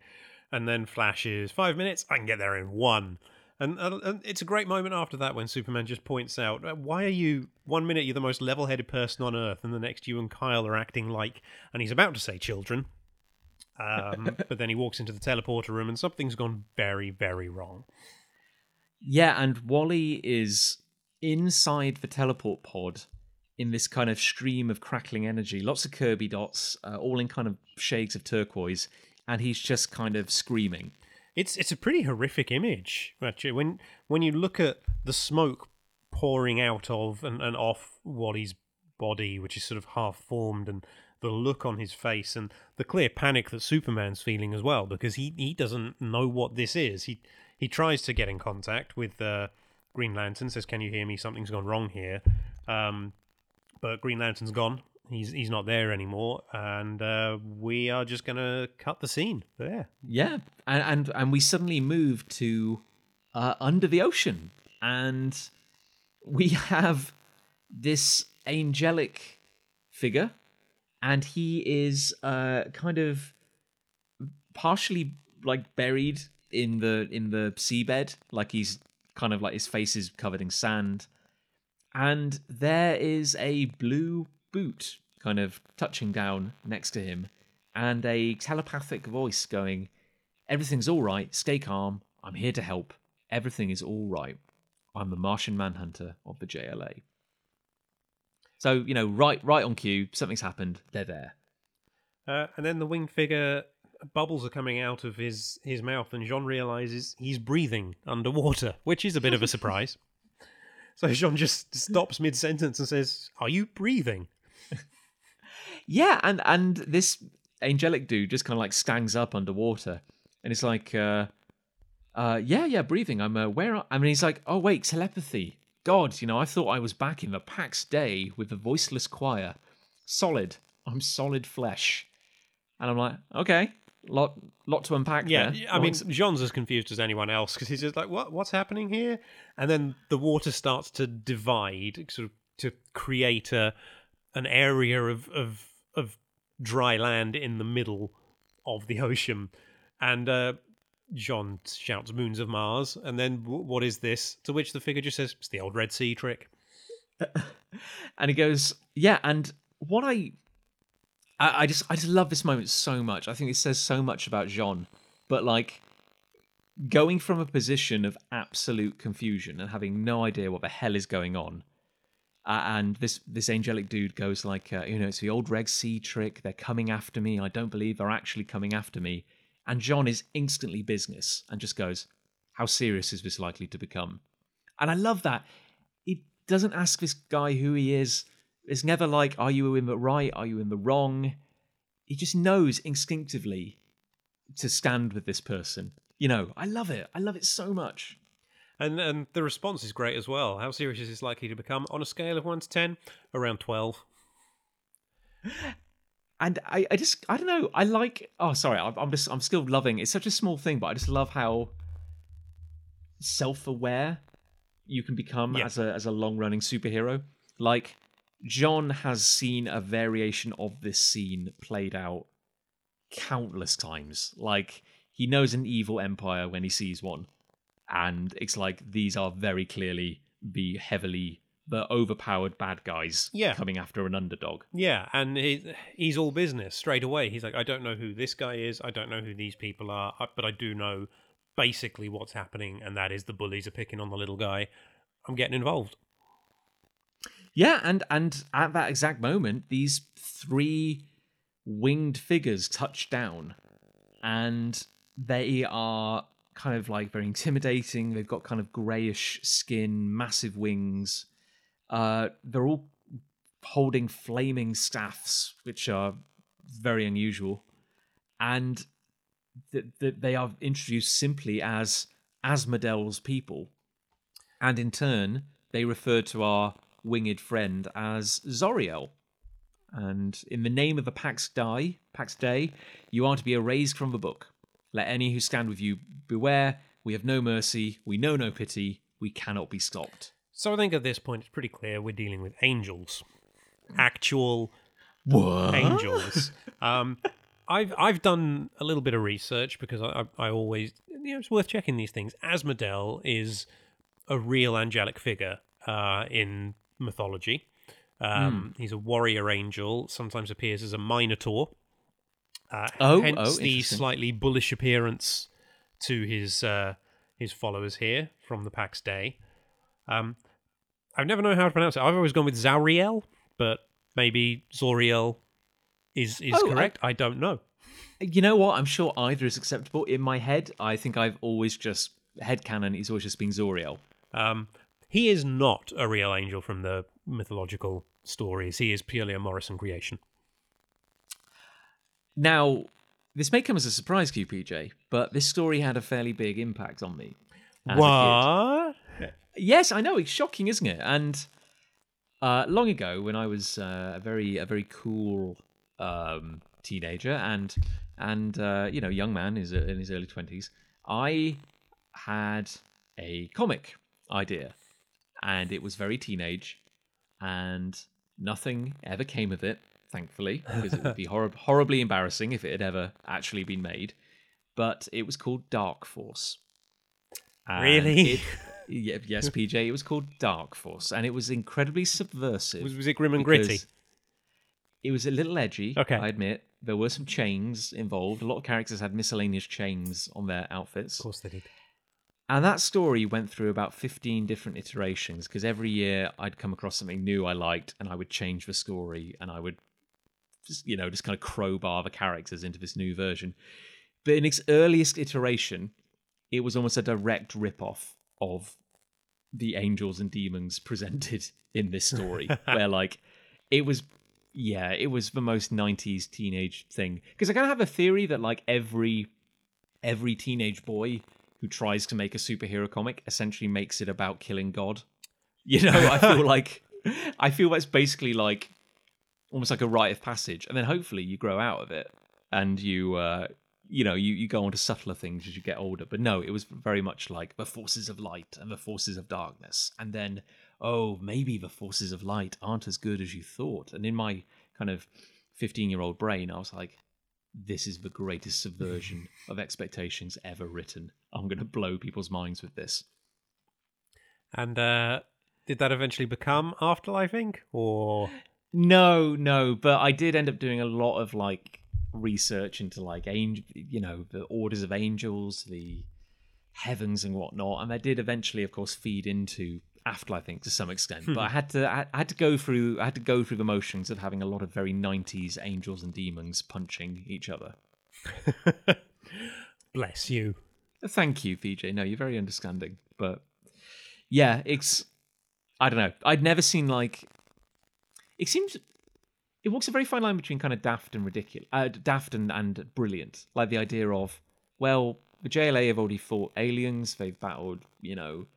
And then flashes five minutes. I can get there in one. And, uh, and it's a great moment after that when Superman just points out, uh, why are you one minute you're the most level-headed person on Earth, and the next you and Kyle are acting like, and he's about to say children. Um, but then he walks into the teleporter room, and something's gone very, very wrong. Yeah, and Wally is inside the teleport pod in this kind of stream of crackling energy, lots of Kirby dots, uh, all in kind of shades of turquoise, and he's just kind of screaming. It's it's a pretty horrific image actually. When when you look at the smoke pouring out of and, and off Wally's body, which is sort of half formed, and the look on his face, and the clear panic that Superman's feeling as well, because he, he doesn't know what this is. He he tries to get in contact with uh, Green Lantern, says, "Can you hear me? Something's gone wrong here." Um, but Green Lantern's gone. He's he's not there anymore, and uh, we are just gonna cut the scene there. Yeah, and and, and we suddenly move to uh, under the ocean, and we have this angelic figure, and he is uh, kind of partially like buried in the in the seabed, like he's kind of like his face is covered in sand, and there is a blue boot kind of touching down next to him, and a telepathic voice going, "Everything's all right. Stay calm. I'm here to help. Everything is all right. I'm the Martian Manhunter of the JLA." So you know, right, right on cue. Something's happened. They're there. Uh, and then the winged figure bubbles are coming out of his his mouth, and J'onn realizes he's breathing underwater, which is a bit of a surprise. So J'onn just stops mid sentence and says, "Are you breathing?" Yeah, and and this angelic dude just kind of like stands up underwater, and it's like, uh, uh, yeah, yeah, breathing. I'm uh, where? Are... I mean, he's like, oh wait, telepathy. God, you know, I thought I was back in the Pax Day with the voiceless choir. Solid. I'm solid flesh. And I'm like, okay, lot lot to unpack Yeah, there. I mean, J'onn's as confused as anyone else because he's just like, "What? What's happening here?" And then the water starts to divide, sort of to create a an area of of of dry land in the middle of the ocean, and uh, J'onn shouts, "Moons of Mars!" And then, "What is this?" To which the figure just says, "It's the old Red Sea trick." and he goes, yeah. And what I, I, I just, I just love this moment so much. I think it says so much about J'onn. But like, going from a position of absolute confusion and having no idea what the hell is going on, uh, and this this angelic dude goes like, uh, you know, it's the old Red Sea trick. They're coming after me. I don't believe they're actually coming after me. And J'onn is instantly business and just goes, how serious is this likely to become? And I love that. He doesn't ask this guy who he is. It's never like, are you in the right? Are you in the wrong? He just knows instinctively to stand with this person. You know, I love it. I love it so much. And and the response is great as well. How serious is this likely to become on a scale of one to ten? Around twelve. And I, I just, I don't know. I like. Oh, sorry. I'm I'm just, I'm still loving. It's such a small thing, but I just love how self-aware you can become Yeah. as a as a long-running superhero. Like J'onn has seen a variation of this scene played out countless times. Like he knows an evil empire when he sees one, and it's like these are very clearly the heavily the overpowered bad guys Yeah. coming after an underdog. Yeah, and he, he's all business straight away. He's like, I don't know who this guy is. I don't know who these people are, uh, but I do know basically what's happening, and that is the bullies are picking on the little guy, I'm getting involved. Yeah, and and at that exact moment, these three winged figures touch down, and they are kind of like very intimidating. They've got kind of grayish skin, massive wings. Uh, they're all holding flaming staffs, which are very unusual, and th- th- they are introduced simply as Asmodel's people, and in turn they refer to our winged friend as Zoriel. And in the name of the Pax Dei, Pax Day, you are to be erased from the book. Let any who stand with you beware. We have no mercy. We know no pity. We cannot be stopped. So I think at this point it's pretty clear we're dealing with angels, actual What? angels. um, I've I've done a little bit of research because I I, I always you know it's worth checking these things. Asmodel is a real angelic figure uh, in mythology. Um, He's a warrior angel. Sometimes appears as a minotaur. Uh, Oh, hence oh, the slightly bullish appearance to his uh, his followers here from the Pax Day. Um, I've never known how to pronounce it. I've always gone with Zauriel, but maybe Zoriel is is Oh, correct. I, don't know. You know what? I'm sure either is acceptable. In my head, I think I've always just head headcanon. He's always just been Zoriel. Um, he is not a real angel from the mythological stories. He is purely a Morrison creation. Now, this may come as a surprise to you, PJ, but this story had a fairly big impact on me. What? Yes, I know. It's shocking, isn't it? And uh, long ago, when I was uh, a very a very cool um, teenager and and uh, you know young man is in his early twenties, I had a comic idea, and it was very teenage, and nothing ever came of it. Thankfully, because it would be horrib- horribly embarrassing if it had ever actually been made. But it was called Dark Force. And Really? it- yeah, yes, PJ. It was called Dark Force, and it was incredibly subversive. Was, was it grim and gritty? It was a little edgy. Okay. I admit there were some chains involved. A lot of characters had miscellaneous chains on their outfits, Of course they did. and that story went through about fifteen different iterations. Because every year I'd come across something new I liked, and I would change the story, and I would, you know, just kind of crowbar the characters into this new version. But in its earliest iteration, it was almost a direct rip-off of the angels and demons presented in this story where like it was yeah it was the most 90s teenage thing because i kind of have a theory that like every every teenage boy who tries to make a superhero comic essentially makes it about killing god you know i feel like i feel that's basically like almost like a rite of passage and then hopefully you grow out of it and you uh you know you, you go on to subtler things as you get older. But no it was very much like the forces of light and the forces of darkness. And then oh maybe the forces of light aren't as good as you thought. And in my kind of 15 year old brain i was like this is the greatest subversion of expectations ever written. I'm going to blow people's minds with this. And uh, did that eventually become Afterlife Inc? Or No, no, but I did end up doing a lot of like research into like angel, you know, the orders of angels, the heavens and whatnot, and that did eventually, of course, feed into Afterlife, I think, to some extent. But I hmm. had to, I I had to go through, I had to go through the motions of having a lot of very '90s angels and demons punching each other. bless you? Thank you, PJ. No, you're very understanding. But yeah, it's I don't know. I'd never seen like it seems it walks a very fine line between kind of daft and ridiculous, uh, daft and, and brilliant. Like the idea of well, the JLA have already fought aliens. They've battled, you know,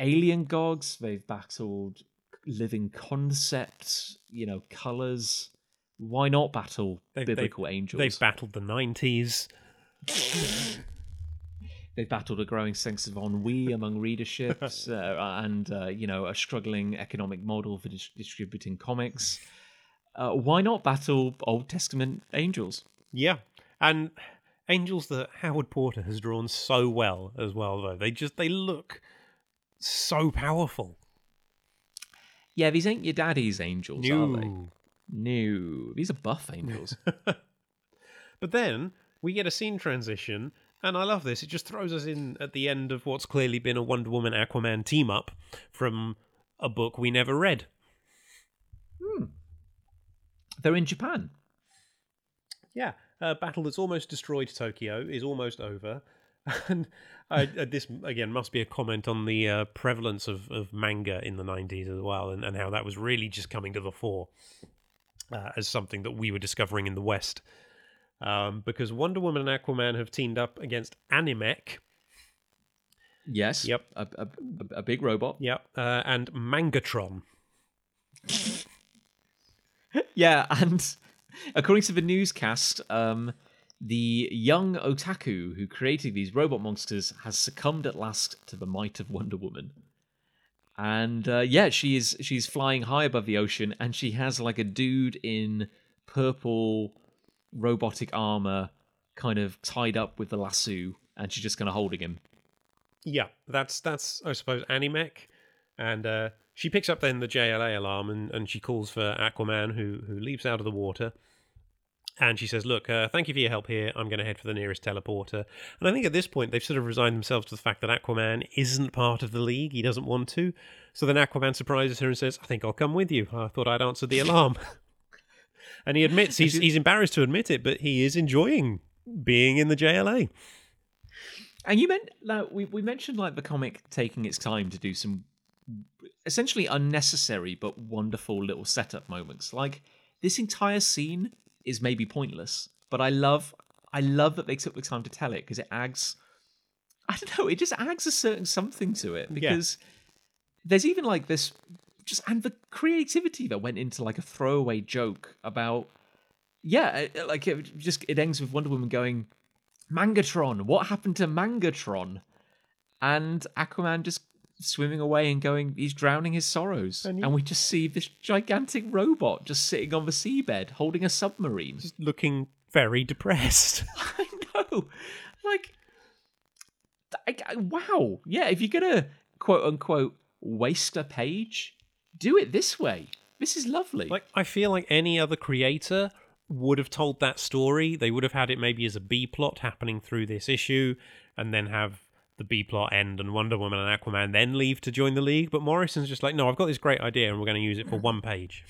alien gods. They've battled living concepts. You know, colors. Why not battle They've- they've- biblical angels? They've battled the 90s. They've battled a growing sense of ennui among readerships uh, and, uh, you know, a struggling economic model for dis- distributing comics. Uh, why not battle Old Testament angels? Yeah. And angels that Howard Porter has drawn so well as well, though. They just, they look so powerful. Yeah, these ain't your daddy's angels, are they? New. No, these are buff angels. But then we get a scene transition, And I love this. It just throws us in at the end of what's clearly been a Wonder Woman Aquaman team up from a book we never read. They're in Japan. Yeah, a battle that's almost destroyed Tokyo is almost over. And I, this again must be a comment on the uh, prevalence of, of manga in the 90s as well, and, and how that was really just coming to the fore uh, as something that we were discovering in the West. Um, because Wonder Woman and Aquaman have teamed up against Animech, Yes. Yep. A, a, a big robot. yep, uh, and Mangatron. Yeah, and according to the newscast, um, the young otaku who created these robot monsters has succumbed at last to the might of Wonder Woman. And uh, yeah, she is she's flying high above the ocean, and she has like a dude in purple robotic armor, kind of tied up with the lasso, and she's just kind of holding him. Yeah, that's that's I suppose Animech, and uh, she picks up then the JLA alarm and, and she calls for Aquaman, who who leaps out of the water, and she says, "Look, uh, thank you for your help here. I'm going to head for the nearest teleporter." And I think at this point they've sort of resigned themselves to the fact that Aquaman isn't part of the league. He doesn't want to. So then Aquaman surprises her and says, "I think I'll come with you. I thought I'd answered the alarm." and he admits he's he's embarrassed to admit it, but he is enjoying being in the JLA. And you meant like we we mentioned like the comic taking its time to do some essentially unnecessary but wonderful little setup moments. Like this entire scene is maybe pointless, but I love I love that they took the time to tell it because it adds I don't know, it just adds a certain something to it because there's even like this just and the creativity that went into like a throwaway joke about yeah, eh, eh, like it just it ends with Wonder Woman going Mangatron, what happened to Mangatron? And Aquaman just swimming away and going, he's drowning his sorrows. And And, we just see this gigantic robot just sitting on the seabed holding a submarine. Just looking very depressed. I know. Like, I, I- wow. Yeah, if you're going to quote unquote waste a page, do it this way. This is lovely. Like I feel like any other creator would have told that story. They would have had it maybe as a B plot happening through this issue, and then have the B plot end and Wonder Woman and Aquaman then leave to join the league. But Morrison's just like, no, I've got this great idea, and we're going to use it for one page.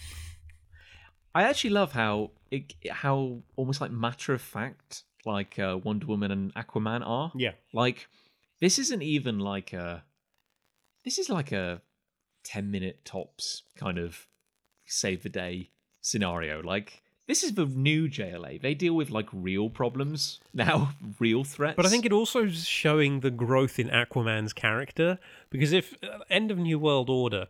I actually love how it, how almost like matter of fact like uh, Wonder Woman and Aquaman are. Yeah, Like this isn't even like a this is like a 10 minute tops kind of save the day scenario. Like this is the new JLA. They deal with like real problems now, real threats. but I think it also is showing the growth in Aquaman's character because if uh, end of New World Order.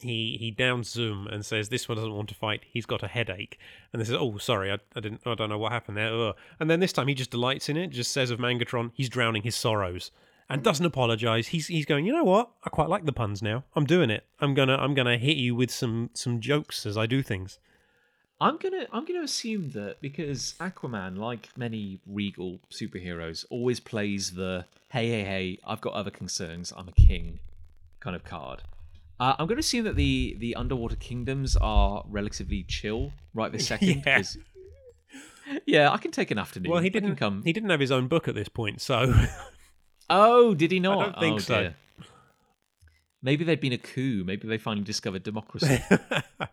He he downs Zoom and says this one doesn't want to fight. He's got a headache, and they says, "Oh, sorry, I, I didn't. I don't know what happened there." Ugh. And then this time he just delights in it. Just says of Mangatron, he's drowning his sorrows, and doesn't apologize. He's he's going. You know what? I quite like the puns now. I'm doing it. I'm gonna I'm gonna hit you with some some jokes as I do things. I'm gonna I'm gonna assume that because Aquaman, like many regal superheroes, always plays the hey hey hey I've got other concerns I'm a king kind of card. Uh, I'm gonna assume that the the underwater kingdoms are relatively chill right this second. Yeah. yeah, I can take an afternoon. Well, he didn't come. He didn't have his own book at this point, so Oh, did he not? I don't think Oh, so. dear. Maybe they'd been a coup. Maybe they finally discovered democracy. but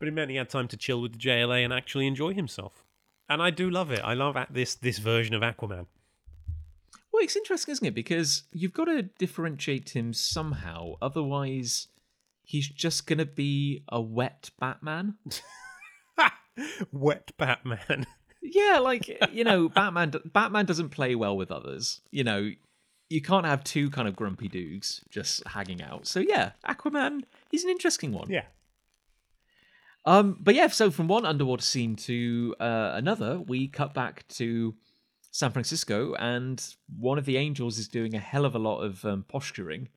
it meant he had time to chill with the JLA and actually enjoy himself. And I do love it. I love at this this version of Aquaman. Well, it's interesting, isn't it? Because you've got to differentiate him somehow. Otherwise, he's just going to be a wet Batman. Wet Batman. Yeah, like you know, Batman. Batman doesn't play well with others. You know, you can't have two kind of grumpy dudes just hanging out. So yeah, Aquaman. He's an interesting one. yeah. Um, but yeah, so from one underwater scene to uh, another, we cut back to San Francisco, and one of the angels is doing a hell of a lot of um, posturing,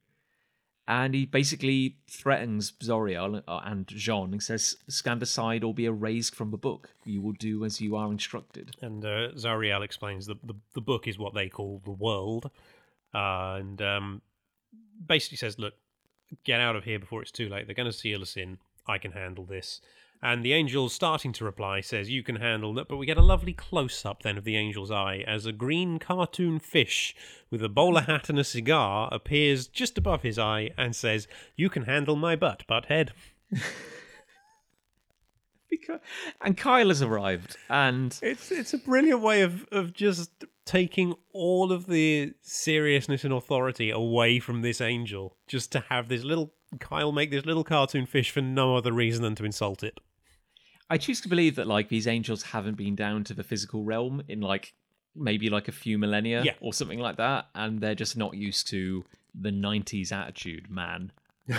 and he basically threatens Zoriel uh, and J'onn and says, "Stand aside or be erased from the book. You will do as you are instructed." And uh, Zariel explains that the, the book is what they call the world. Uh, and um, basically says, look, get out of here before it's too late. They're going to seal us in. I can handle this. And the angel, starting to reply, says, You can handle that. But we get a lovely close up then of the angel's eye as a green cartoon fish with a bowler hat and a cigar appears just above his eye and says, You can handle my butt, butthead. Because, and Kyle has arrived, and It's it's a brilliant way of, of just taking all of the seriousness and authority away from this angel, just to have this little Kyle make this little cartoon fish for no other reason than to insult it. I choose to believe that like these angels haven't been down to the physical realm in like maybe like a few millennia Yeah. or something like that, and they're just not used to the '90s attitude, man.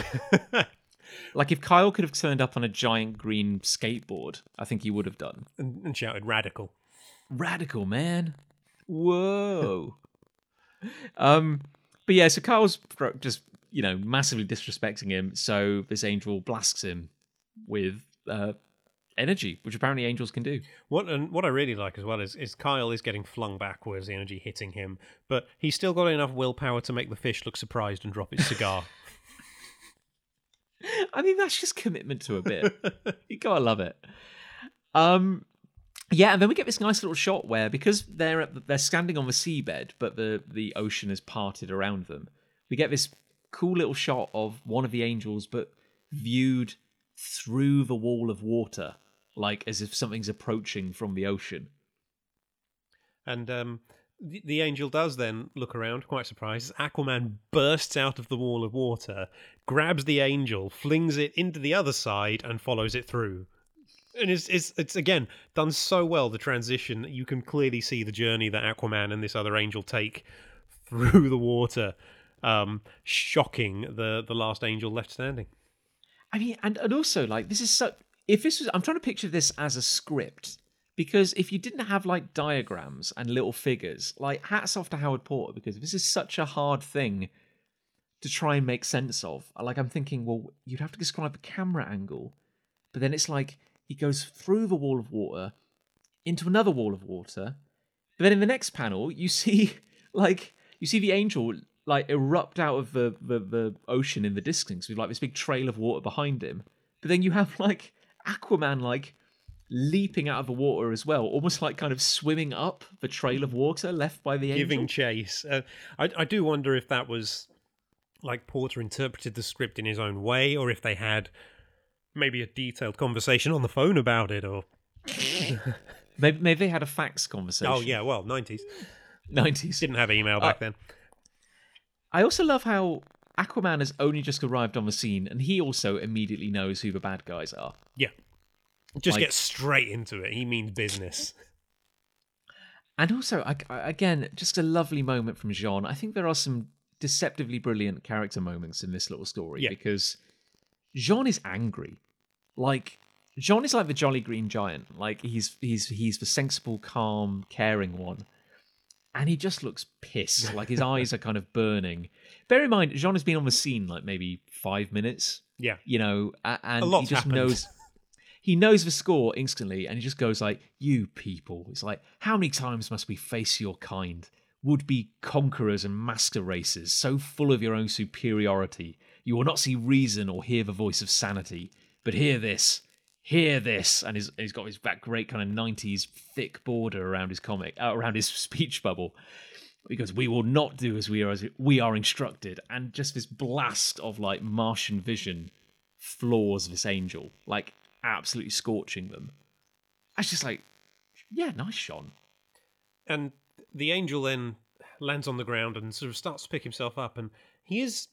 Like if Kyle could have turned up on a giant green skateboard, I think he would have done. and, and shouted radical. Radical man. Whoa. um, but yeah, so Kyle's just you know massively disrespecting him. So this angel blasts him with uh, energy, which apparently angels can do. What and what I really like as well is, is Kyle is getting flung backwards, the energy hitting him, but he's still got enough willpower to make the fish look surprised and drop its cigar. I mean, that's just commitment to a bit. you gotta love it. Um, yeah, and then we get this nice little shot where because they're at, they're standing on the seabed, but the the ocean has parted around them. We get this cool little shot of one of the angels, but viewed through the wall of water, like as if something's approaching from the ocean. and um, the, the angel does then look around, quite surprised. Aquaman bursts out of the wall of water, grabs the angel, flings it into the other side, and follows it through. And it's, it's it's again done so well the transition that you can clearly see the journey that Aquaman and this other angel take through the water, um, shocking the the last angel left standing. I mean, and, and also like this is so. If this was, I'm trying to picture this as a script because if you didn't have like diagrams and little figures, like hats off to Howard Porter because this is such a hard thing to try and make sense of. Like I'm thinking, well, you'd have to describe the camera angle, but then it's like he goes through the wall of water into another wall of water, but then in the next panel you see like you see the angel like erupt out of the, the, the ocean in the distance with like this big trail of water behind him. But then you have like Aquaman like leaping out of the water as well, almost like kind of swimming up the trail of water left by the angel. giving chase. Uh, I, I do wonder if that was like Porter interpreted the script in his own way, or if they had maybe a detailed conversation on the phone about it. Or Maybe, maybe they had a fax conversation. oh yeah, well, nineties 90s. didn't have email back then. I also love how Aquaman has only just arrived on the scene and he also immediately knows who the bad guys are. Yeah, just Like- get straight into it. He means business. And also, I, I- again, just a lovely moment from J'onn. I think there are some deceptively brilliant character moments in this little story Yeah. because J'onn is angry. Like J'onn is like the Jolly Green Giant. Like he's he's he's the sensible, calm, caring one. And he just looks pissed. Like his eyes are kind of burning. Bear in mind, J'onn has been on the scene like maybe five minutes. Yeah, You know, and he just happened. knows he knows the score instantly and he just goes like you people. It's like how many times must we face your kind? Would be conquerors and master races so full of your own superiority. You will not see reason or hear the voice of sanity. But hear this hear this. And he's, he's got his that great kind of 90s thick border around his comic uh, around his speech bubble because we will not do as we are as we are instructed and just this blast of like martian vision floors this angel like absolutely scorching them that's just like yeah nice sean and the angel then lands on the ground and sort of starts to pick himself up, and he is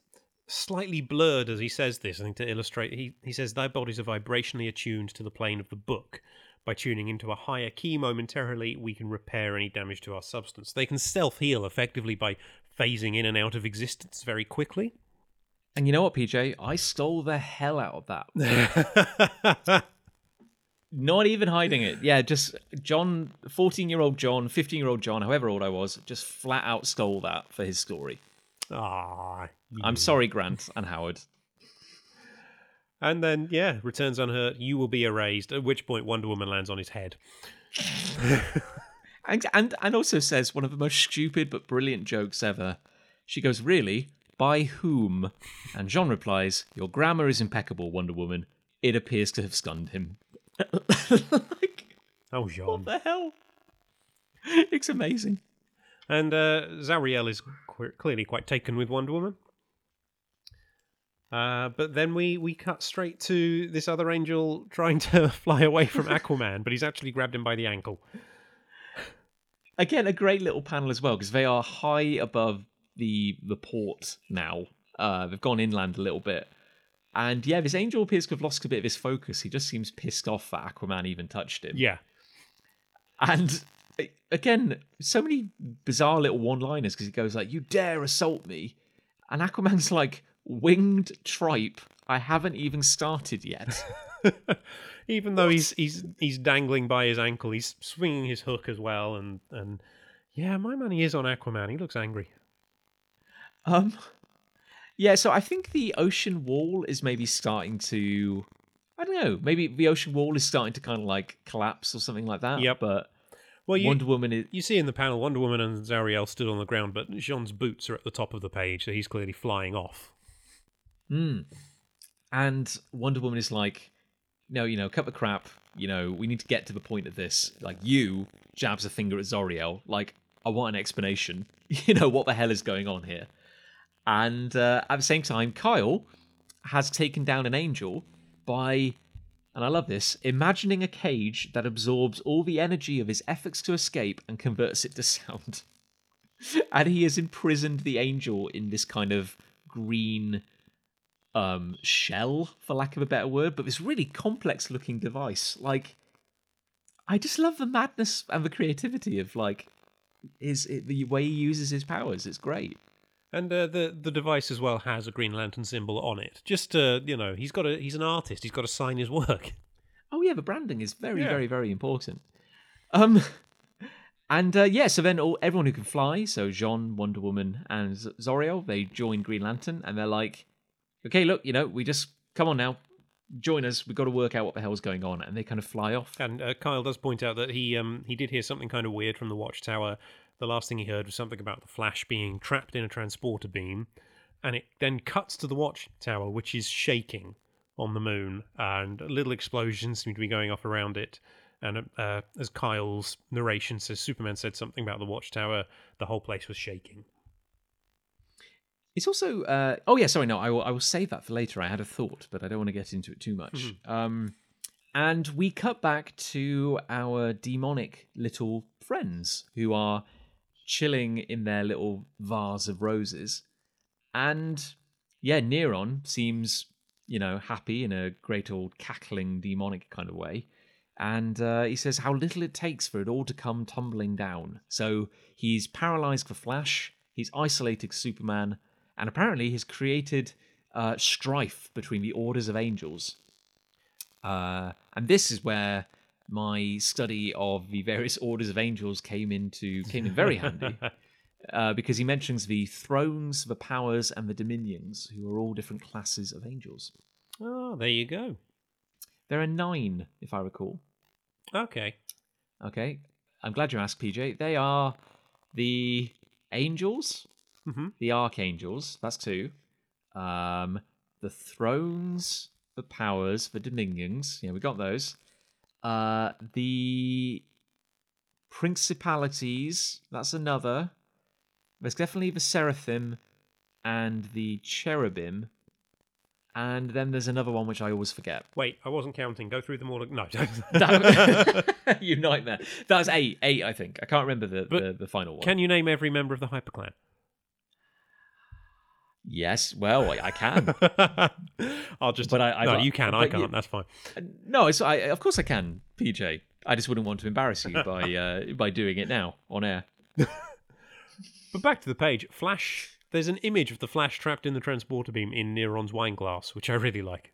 slightly blurred as he says this. I think to illustrate, he he says, "Thy bodies are vibrationally attuned to the plane of the book." By tuning into a higher key momentarily, we can repair any damage to our substance. They can self heal effectively by phasing in and out of existence very quickly. and you know what pj i stole the hell out of that. Not even hiding it. Yeah just john 14 year old john 15 year old john however old i was just flat out stole that for his story. Ah, i'm sorry grant and howard And then, yeah, returns unhurt. You will be erased. At which point, Wonder Woman lands on his head. and, and and also says one of the most stupid but brilliant jokes ever. She goes, "Really? By whom?" And J'onn replies, "Your grammar is impeccable, Wonder Woman. It appears to have stunned him." like, Oh, J'onn! what the hell? It's amazing. And uh, Zariel is qu- clearly quite taken with Wonder Woman. Uh, but then we, we cut straight to this other angel trying to fly away from Aquaman, but he's actually grabbed him by the ankle. Again, a great little panel as well because they are high above the the port now. Uh, they've gone inland a little bit, and yeah, this angel appears to have lost a bit of his focus. He just seems pissed off that Aquaman even touched him. Yeah. And again, so many bizarre little one-liners because he goes like, "You dare assault me," and Aquaman's like, "Winged tripe, I haven't even started yet." Even though he's he's he's dangling by his ankle, he's swinging his hook as well, and and yeah, my money is on Aquaman. He looks angry. um, yeah. So I think the ocean wall is maybe starting to. I don't know. Maybe the ocean wall is starting to kind of like collapse or something like that. Yep. But Well, you Wonder Woman is. you see in the panel Wonder Woman and Zariel stood on the ground, but J'onn's boots are at the top of the page, so he's clearly flying off. Hmm. And Wonder Woman is like, no, you know, cut the crap. You know, we need to get to the point of this. Like, you jabs a finger at Zoriel. Like, I want an explanation. You know, what the hell is going on here? And uh, at the same time, Kyle has taken down an angel by, and I love this, imagining a cage that absorbs all the energy of his efforts to escape and converts it to sound. and he has imprisoned the angel in this kind of green um shell for lack of a better word but this really complex looking device like i just love the madness and the creativity of like his the way he uses his powers it's great And uh, the the device as well has a Green Lantern symbol on it. Just to you know, he's got a he's an artist. He's got to sign his work. oh yeah the branding is very Yeah. very very important um and uh, yeah so then all everyone who can fly so j'onn wonder woman and zoriel they join green lantern and they're like okay look you know we just come on now join us we've got to work out what the hell's going on and they kind of fly off And uh, Kyle does point out that he um he did hear something kind of weird from the watchtower. The last thing he heard was something about the Flash being trapped in a transporter beam, and it then cuts to the watchtower, which is shaking on the moon, and little explosions seem to be going off around it. And uh, as Kyle's narration says, Superman said something about the watchtower. The whole place was shaking. It's also uh, oh yeah, sorry, no, I will I will save that for later. I had a thought, but I don't want to get into it too much. Um, and we cut back to our demonic little friends who are chilling in their little vase of roses, and yeah, Neron seems you know happy in a great old cackling demonic kind of way. And uh, he says how little it takes for it all to come tumbling down. So he's paralyzed for Flash, he's isolated Superman, and apparently has created uh, strife between the orders of angels. Uh, and this is where my study of the various orders of angels came into came in very handy, uh, because he mentions the thrones, the powers, and the dominions, who are all different classes of angels. Oh, there you go. There are nine, if I recall. Okay. Okay, I'm glad you asked, PJ. They are the angels, Mhm. the archangels. That's two. Um, the thrones, the powers, the dominions. Yeah, we got those. Uh, the principalities. That's another. There's definitely the seraphim and the cherubim. And then there's another one which I always forget. Wait, I wasn't counting. Go through them all. No. That- you nightmare. That was eight. Eight, I think. I can't remember the, the, the final one. Can you name every member of the Hyperclan? Yes, well, I, I can. I'll just. But I- I no, you can. I can't. you- That's fine. no, it's, I, of course I can, PJ. I just wouldn't want to embarrass you by uh, by doing it now on air. But back to the page. Flash. There's an image of the Flash trapped in the transporter beam in Neron's wine glass, which I really like.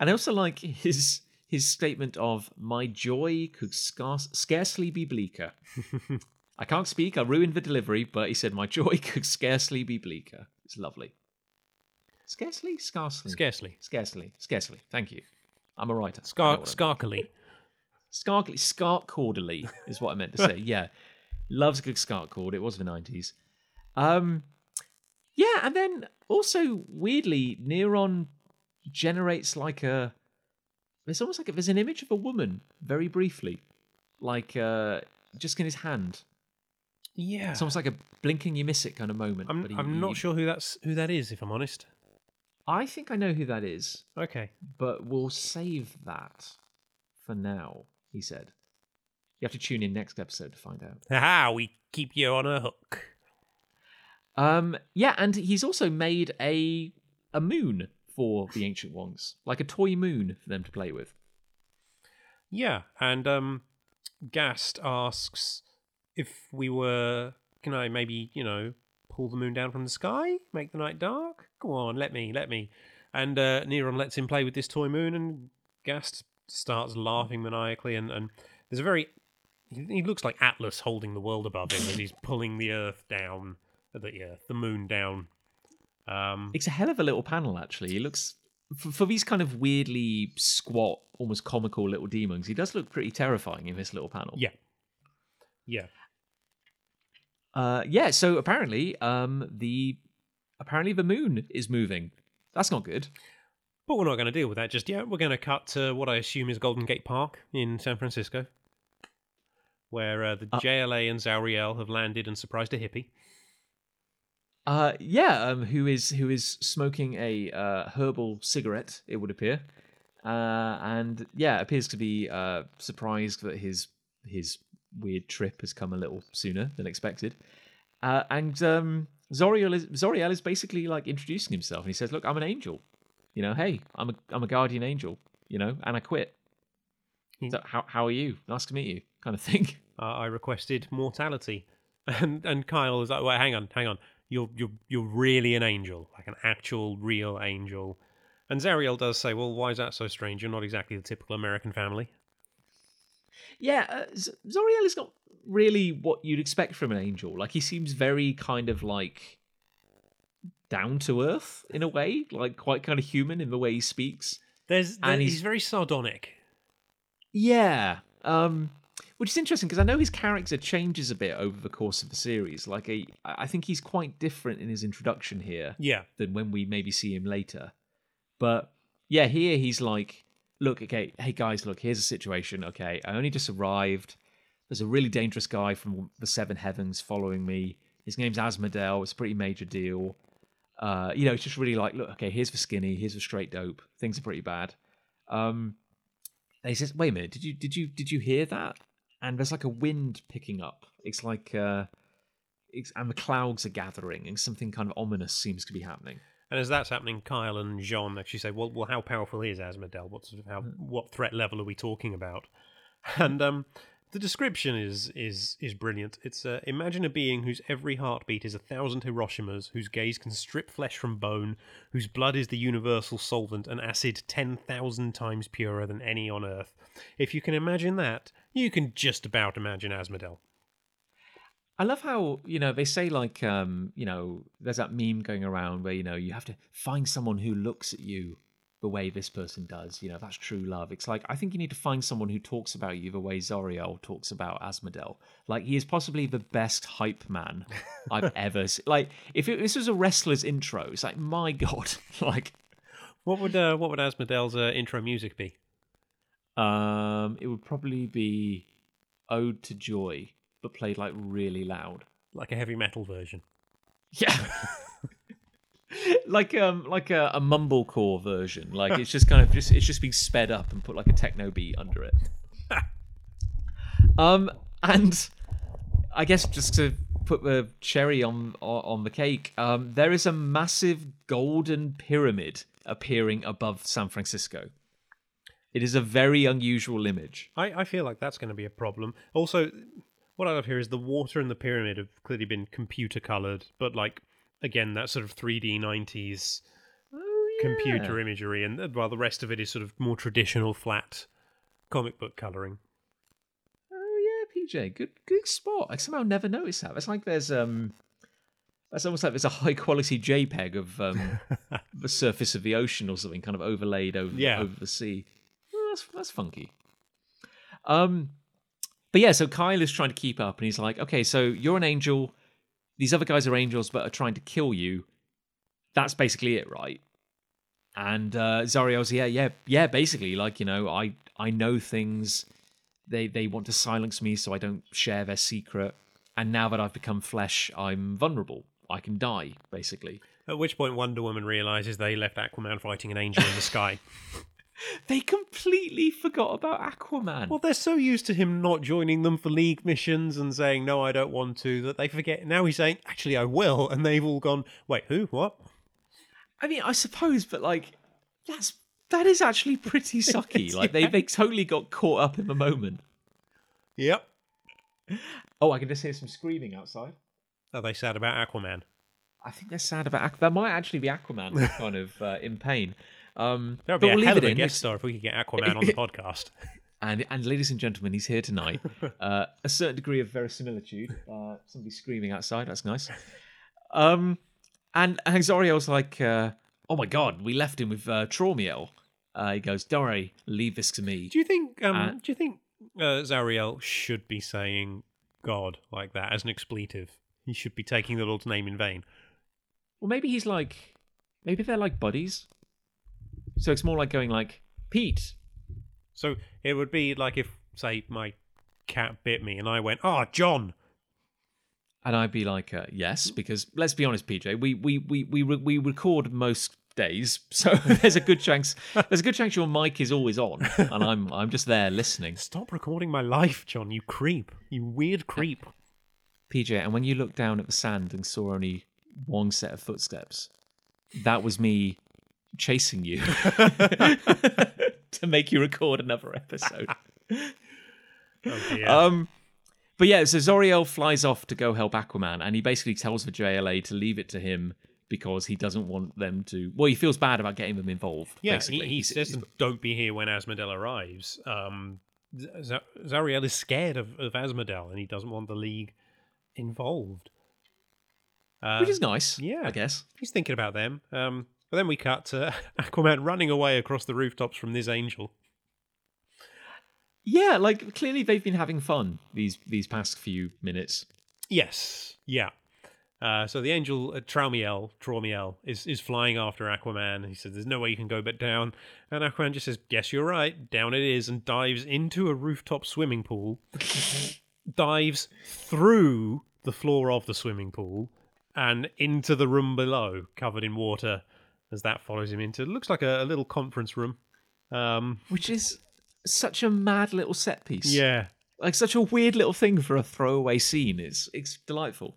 And I also like his his statement of "My joy could scarce, scarcely be bleaker." I can't speak. I ruined the delivery, but he said, "My joy could scarcely be bleaker." It's lovely. Scarcely, scarcely, Scarcely. scarcely, scarcely. Thank you. I'm a writer. Scar- scarkily. Scarkly, scark cordily is what I meant to say. yeah, loves a good scark cord. It was the nineties. Um, yeah, and then also weirdly, Neron generates like a It's almost like there's an image of a woman very briefly, like uh, just in his hand. Yeah. It's almost like a blinking you miss it kind of moment. I'm but he- I'm he- not sure who that's who that is if I'm honest. I think I know who that is, Okay. but we'll save that for now. He said. You have to tune in next episode to find out. Haha, we keep you on a hook. Um, yeah, and he's also made a a moon for the ancient ones, like a toy moon for them to play with. Yeah, and um Ghast asks if we were can I maybe, you know, pull the moon down from the sky, make the night dark? Go on, let me, let me. And uh Neron lets him play with this toy moon and Ghast starts laughing maniacally and, and there's a very he he looks like Atlas holding the world above him as he's pulling the earth down uh, the earth, the moon down. Um It's a hell of a little panel, actually. He looks for, for these kind of weirdly squat, almost comical little demons. He does look pretty terrifying in this little panel. yeah. Yeah. Uh, yeah. So apparently, um, the apparently the moon is moving. That's not good. But we're not going to deal with that just yet. We're going to cut to what I assume is Golden Gate Park in San Francisco, where uh, the Uh- JLA and Zauriel have landed and surprised a hippie. Uh, yeah. Um, who is who is smoking a uh, herbal cigarette? It would appear. Uh, and yeah, appears to be uh, surprised that his his weird trip has come a little sooner than expected. Uh, and um, Zauriel is Zauriel is basically like introducing himself, and he says, "Look, I'm an angel. You know, hey, I'm a I'm a guardian angel. You know, and I quit. Hmm. So how how are you? Nice to meet you, kind of thing." Uh, I requested mortality, and and Kyle is like, "Wait, hang on, hang on. You're you're you're really an angel, like an actual real angel." And Zauriel does say, "Well, why is that so strange? You're not exactly the typical American family." Yeah, uh, Zauriel is not really what you'd expect from an angel. Like he seems very kind of like down to earth in a way, like quite kind of human in the way he speaks. There's, And he's, he's- very sardonic. Yeah, um, which is interesting because I know his character changes a bit over the course of the series. Like a, I I think he's quite different in his introduction here Yeah, than when we maybe see him later. But yeah, here he's like, look, okay, hey guys, look, here's a situation. Okay, I only just arrived. There's a really dangerous guy from the Seven Heavens following me. His name's Asmodel. It's a pretty major deal. Uh, you know, it's just really like, look, okay, here's the skinny, here's the straight dope. Things are pretty bad. Um, and he says, wait a minute, did you did you did you hear that? And there's like a wind picking up. It's like, uh, it's, and the clouds are gathering, and something kind of ominous seems to be happening. And as that's happening, Kyle and J'onn actually say, "Well, well, how powerful is Asmodel? What sort of how what threat level are we talking about?" And um, the description is is is brilliant. It's uh, imagine a being whose every heartbeat is a thousand Hiroshimas, whose gaze can strip flesh from bone, whose blood is the universal solvent, an acid ten thousand times purer than any on Earth. If you can imagine that, you can just about imagine Asmodel. I love how you know they say like um, you know there's that meme going around where you know you have to find someone who looks at you the way this person does. You know that's true love. It's like I think you need to find someone who talks about you the way Zauriel talks about Asmodel. Like he is possibly the best hype man I've ever seen. Like if it, this was a wrestler's intro, it's like my god, like What would uh, what would Asmodel's uh, intro music be? um, it would probably be Ode to Joy, but played like really loud. Like a heavy metal version. Yeah. like um like a, a mumblecore version. Like it's just kind of just it's just being sped up and put like a techno beat under it. um and I guess just to put the cherry on on the cake, um there is a massive golden pyramid appearing above San Francisco. It is a very unusual image. I, I feel like that's going to be a problem. Also, what I love here is the water and the pyramid have clearly been computer colored, but like again that sort of 3D 90s Oh, computer imagery, and uh, while the rest of it is sort of more traditional flat comic book coloring. Oh yeah, PJ, good good spot. I somehow never noticed that. It's like there's um, that's almost like there's a high quality JPEG of um, the surface of the ocean or something, kind of overlaid over Yeah. over the sea. Oh, that's that's funky. Um, but yeah, so Kyle is trying to keep up, and he's like, okay, so you're an angel. These other guys are angels, but are trying to kill you. That's basically it, right? and uh, Zauriel's yeah, yeah, yeah. Basically, like you know, I I know things. They they want to silence me, so I don't share their secret. And now that I've become flesh, I'm vulnerable. I can die, basically. At which point, Wonder Woman realizes they left Aquaman fighting an angel in the sky. They completely forgot about Aquaman. Well, they're so used to him not joining them for league missions and saying, no, I don't want to, that they forget. Now he's saying, actually, I will. And they've all gone, wait, who? What? I mean, I suppose, but like, that's that is actually pretty sucky. like they they totally got caught up in the moment. Yep. Oh, I can just hear some screaming outside. Are they sad about Aquaman? I think they're sad about Aqu- that. Might actually be Aquaman kind of uh, in pain. Um, That would be we'll a leave hell of a guest star if we could get Aquaman on the podcast. And and ladies and gentlemen, he's here tonight. Uh, a certain degree of verisimilitude. Uh, somebody screaming outside. That's nice. Um, and and Zauriel's like, uh, oh my god, we left him with uh, Traumiel. Uh, he goes, don't worry, leave this to me. Do you think? Um, Uh, do you think uh, Zauriel should be saying God like that as an expletive? He should be taking the Lord's name in vain. Well, maybe he's like, maybe they're like buddies. So it's more like going like, Pete. So it would be like if, say, my cat bit me and I went, "Ah, Jon." And I'd be like, uh, yes, because let's be honest, PJ, we we we we re- we record most days, so there's a good chance there's a good chance your mic is always on, and I'm I'm just there listening. Stop recording my life, Jon. You creep. You weird creep. PJ, and when you looked down at the sand and saw only one set of footsteps, that was me chasing you to make you record another episode. Oh dear. Um, but yeah, so Zauriel flies off to go help Aquaman, and he basically tells the JLA to leave it to him because he doesn't want them to. Well, he feels bad about getting them involved. yeah, he, basically. he He's- says, them, "Don't be here when Asmodel arrives." Um, Z- Zauriel is scared of, of Asmodel, and he doesn't want the League involved. Uh, which is nice. yeah. I guess. he's thinking about them. Um, but then we cut to Aquaman running away across the rooftops from this angel. Yeah, like clearly they've been having fun these these past few minutes. Yes, yeah. Uh, so the angel uh, Traumiel, Traumiel is is flying after Aquaman. He says, "There's no way you can go but down." And Aquaman just says, "Guess you're right." Down it is, and dives into a rooftop swimming pool. dives through the floor of the swimming pool and into the room below, covered in water. As that follows him into, it looks like a, a little conference room. Um, Which is such a mad little set piece. yeah, Like such a weird little thing for a throwaway scene. It's it's delightful.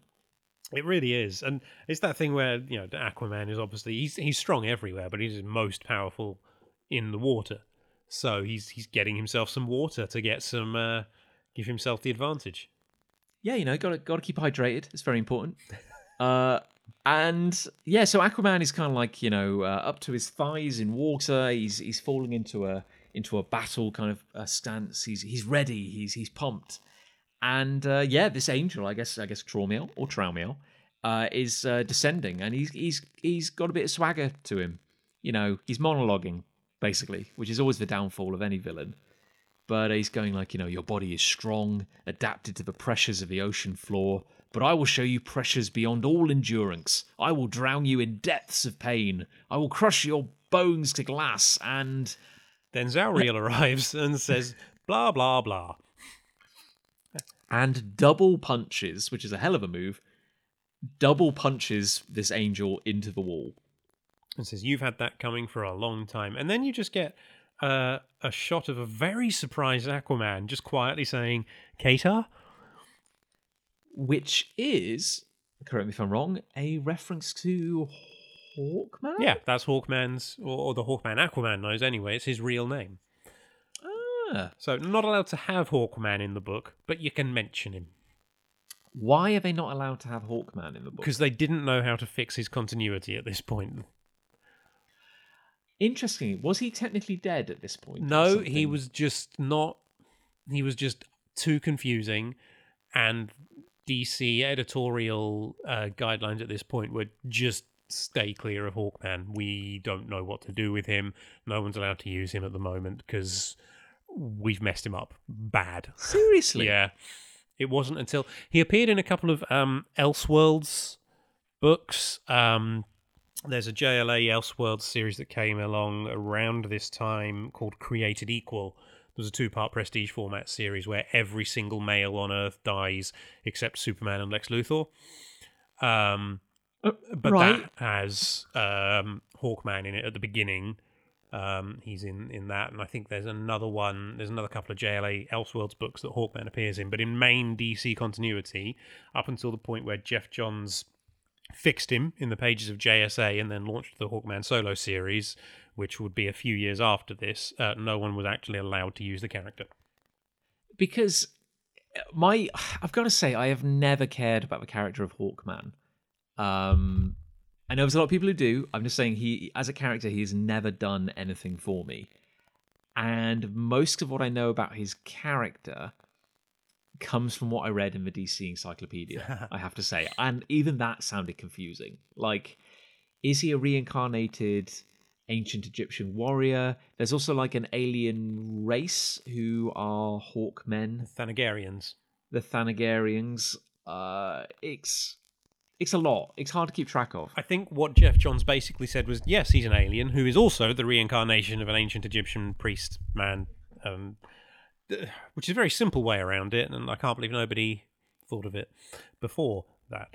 It really is, and it's that thing where you know Aquaman is obviously he's he's strong everywhere, but he's most powerful in the water. So he's he's getting himself some water to get some uh, give himself the advantage. yeah, you know, got to got to keep hydrated. It's very important. uh, and yeah, so Aquaman is kind of like you know uh, up to his thighs in water. He's he's falling into a into a battle kind of uh, stance. He's he's ready. He's he's pumped. And uh, yeah, this angel, I guess I guess Traumiel or Traumiel, uh, is uh, descending, and he's he's he's got a bit of swagger to him. You know, he's monologuing basically, which is always the downfall of any villain but he's going like, you know, your body is strong, adapted to the pressures of the ocean floor, but I will show you pressures beyond all endurance. I will drown you in depths of pain. I will crush your bones to glass and Then Zauriel arrives and says, "Blah blah blah." and double punches, which is a hell of a move, double punches this angel into the wall. and says, "You've had that coming for a long time." And then you just get uh, a shot of a very surprised Aquaman just quietly saying, "Katar." Which is, correct me if I'm wrong, a reference to Hawkman? Yeah, that's Hawkman's, or, or the Hawkman Aquaman knows anyway. It's his real name. Ah. So not allowed to have Hawkman in the book, but you can mention him Why are they not allowed to have Hawkman in the book? because they didn't know how to fix his continuity at this point. Interestingly, was he technically dead at this point? No, he was just not. He was just too confusing, and DC editorial uh, guidelines at this point were just stay clear of Hawkman. We don't know what to do with him. No one's allowed to use him at the moment because we've messed him up bad. seriously. Yeah. It wasn't until he appeared in a couple of um, Elseworlds books. Um, there's a JLA Elseworlds series that came along around this time called Created Equal. It was a two-part prestige format series where every single male on Earth dies except Superman and Lex Luthor. Um, Uh, but right. that has um, Hawkman in it at the beginning. Um, he's in, in that, and I think there's another one. There's another couple of JLA Elseworlds books that Hawkman appears in. But in main DC continuity, up until the point where Geoff Johns fixed him in the pages of JSA and then launched the Hawkman solo series, which would be a few years after this, uh, no one was actually allowed to use the character. because my I've got to say I have never cared about the character of Hawkman. Um, I know there's a lot of people who do. I'm just saying he, as a character, he's never done anything for me. And most of what I know about his character comes from what I read in the DC Encyclopedia. I have to say, and even that sounded confusing. Like, is he a reincarnated ancient Egyptian warrior? There's also like an alien race who are hawk Hawkmen Thanagarians. the Thanagarians. Uh, it's it's a lot. It's hard to keep track of. I think what Geoff Johns basically said was yes, he's an alien who is also the reincarnation of an ancient Egyptian priest man, um, th- which is a very simple way around it, and I can't believe nobody thought of it before that.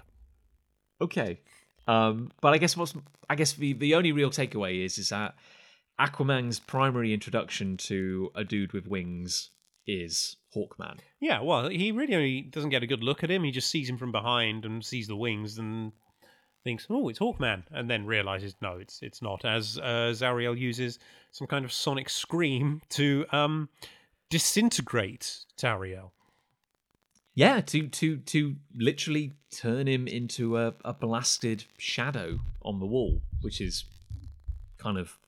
Okay, um, but I guess what's I guess the the only real takeaway is is that Aquaman's primary introduction to a dude with wings is Hawkman. Yeah, well, he really only doesn't get a good look at him. He just sees him from behind and sees the wings and thinks, "Oh, it's Hawkman," and then realizes, no, it's it's not. As uh, Zauriel uses some kind of sonic scream to um, disintegrate Tariel. Yeah, to to to literally turn him into a, a blasted shadow on the wall, which is kind of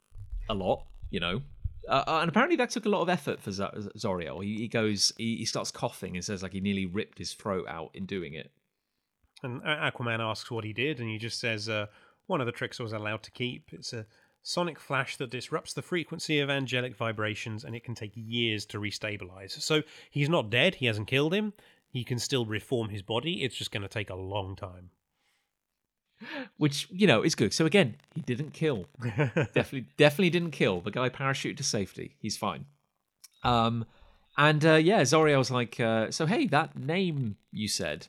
a lot, you know. Uh, uh, and apparently that took a lot of effort for Z- Zauriel. He, he goes, he, he starts coughing and says like he nearly ripped his throat out in doing it. And Aquaman asks what he did, and he just says, uh, "One of the tricks I was allowed to keep. It's a sonic flash that disrupts the frequency of angelic vibrations, and it can take years to restabilize. So he's not dead. He hasn't killed him. He can still reform his body. It's just going to take a long time." Which you know is good. So again, he didn't kill. definitely, definitely didn't kill the guy. Parachuted to safety. He's fine. Um, and uh, yeah, Zauriel's like, uh, so hey, that name you said,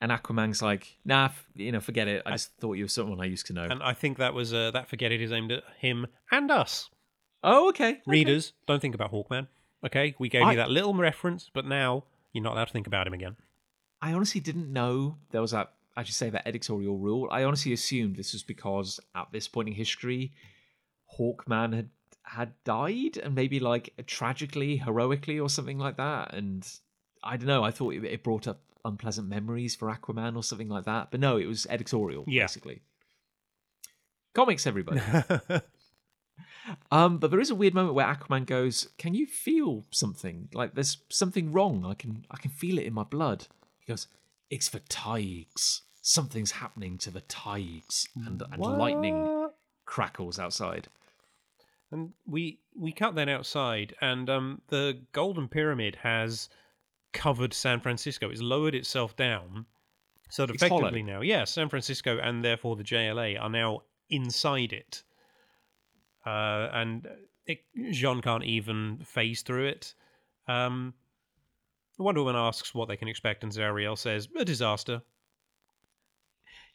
and Aquaman's like, nah, f- you know, forget it. I just thought you were someone I used to know. And I think that was uh, that forget it is aimed at him and us oh, okay, okay. readers. Don't think about Hawkman. Okay, we gave I- you that little reference, but now you're not allowed to think about him again. I honestly didn't know there was that. I should say that editorial rule. I honestly assumed this was because at this point in history, Hawkman had had died, and maybe like tragically, heroically, or something like that. And I don't know. I thought it, it brought up unpleasant memories for Aquaman or something like that. But no, it was editorial, Yeah. basically. Comics, everybody. Um, but there is a weird moment where Aquaman goes, "Can you feel something? Like there's something wrong. I can I can feel it in my blood." He goes, "It's the tides. Something's happening to the tides." And, and lightning crackles outside. And we we cut then outside, and um, the Golden Pyramid has covered San Francisco. It's lowered itself down, so that It's hollow. effectively now, yeah, San Francisco and therefore the JLA are now inside it. Uh, and it, J'onn can't even phase through it. Um, Wonder Woman asks what they can expect, and Zauriel says, "A disaster."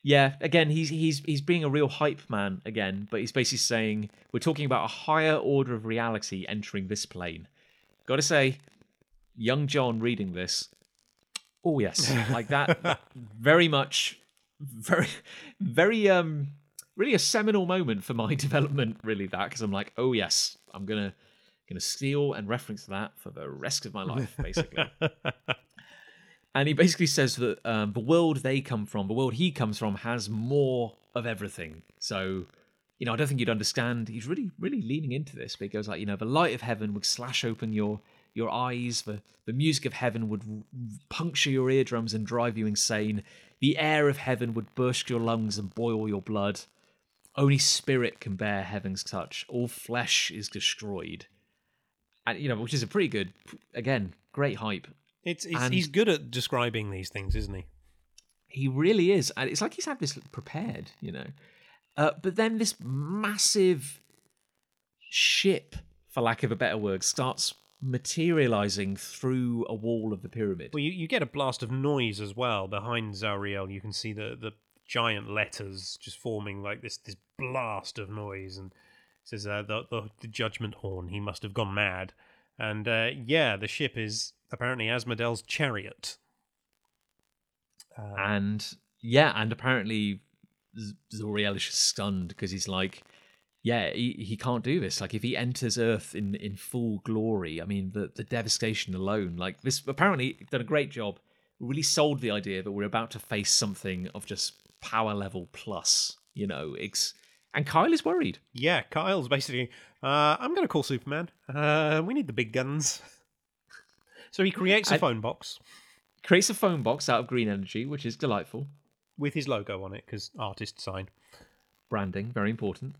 Yeah, again, he's he's he's being a real hype man again, but he's basically saying we're talking about a higher order of reality entering this plane. Got to say, young Jon reading this, oh yes, like that, that very much, very, very um, really a seminal moment for my development. Really, that because I'm like, oh yes, I'm gonna gonna steal and reference that for the rest of my life, basically. And he basically says that um, the world they come from, the world he comes from, has more of everything. So, you know, I don't think you'd understand. He's really, really leaning into this. But he goes like, you know, the light of heaven would slash open your your eyes. The the music of heaven would r- puncture your eardrums and drive you insane. The air of heaven would burst your lungs and boil your blood. Only spirit can bear heaven's touch. All flesh is destroyed. And you know, which is a pretty good, again, great hype. It's, it's And- he's good at describing these things, isn't he? He really is, and it's like he's had this prepared, you know. Uh, but then this massive ship, for lack of a better word, starts materializing through a wall of the pyramid. Well, you, you get a blast of noise as well behind Zauriel. You can see the the giant letters just forming like this this blast of noise, and it says uh, the, the the judgment horn. He must have gone mad, and uh, yeah, the ship is apparently Asmodel's chariot. Uh, and yeah, and apparently Zauriel is just stunned because he's like, yeah, he, he can't do this. Like if he enters Earth in in full glory, I mean the the devastation alone. Like this, apparently done a great job. Really sold the idea that we're about to face something of just power level plus. You know, it's and Kyle is worried. yeah, Kyle's basically. Uh, I'm going to call Superman. Uh, we need the big guns. so he creates a I- phone box Creates a phone box out of green energy, which is delightful. with his logo on it because artist sign. Branding, very important.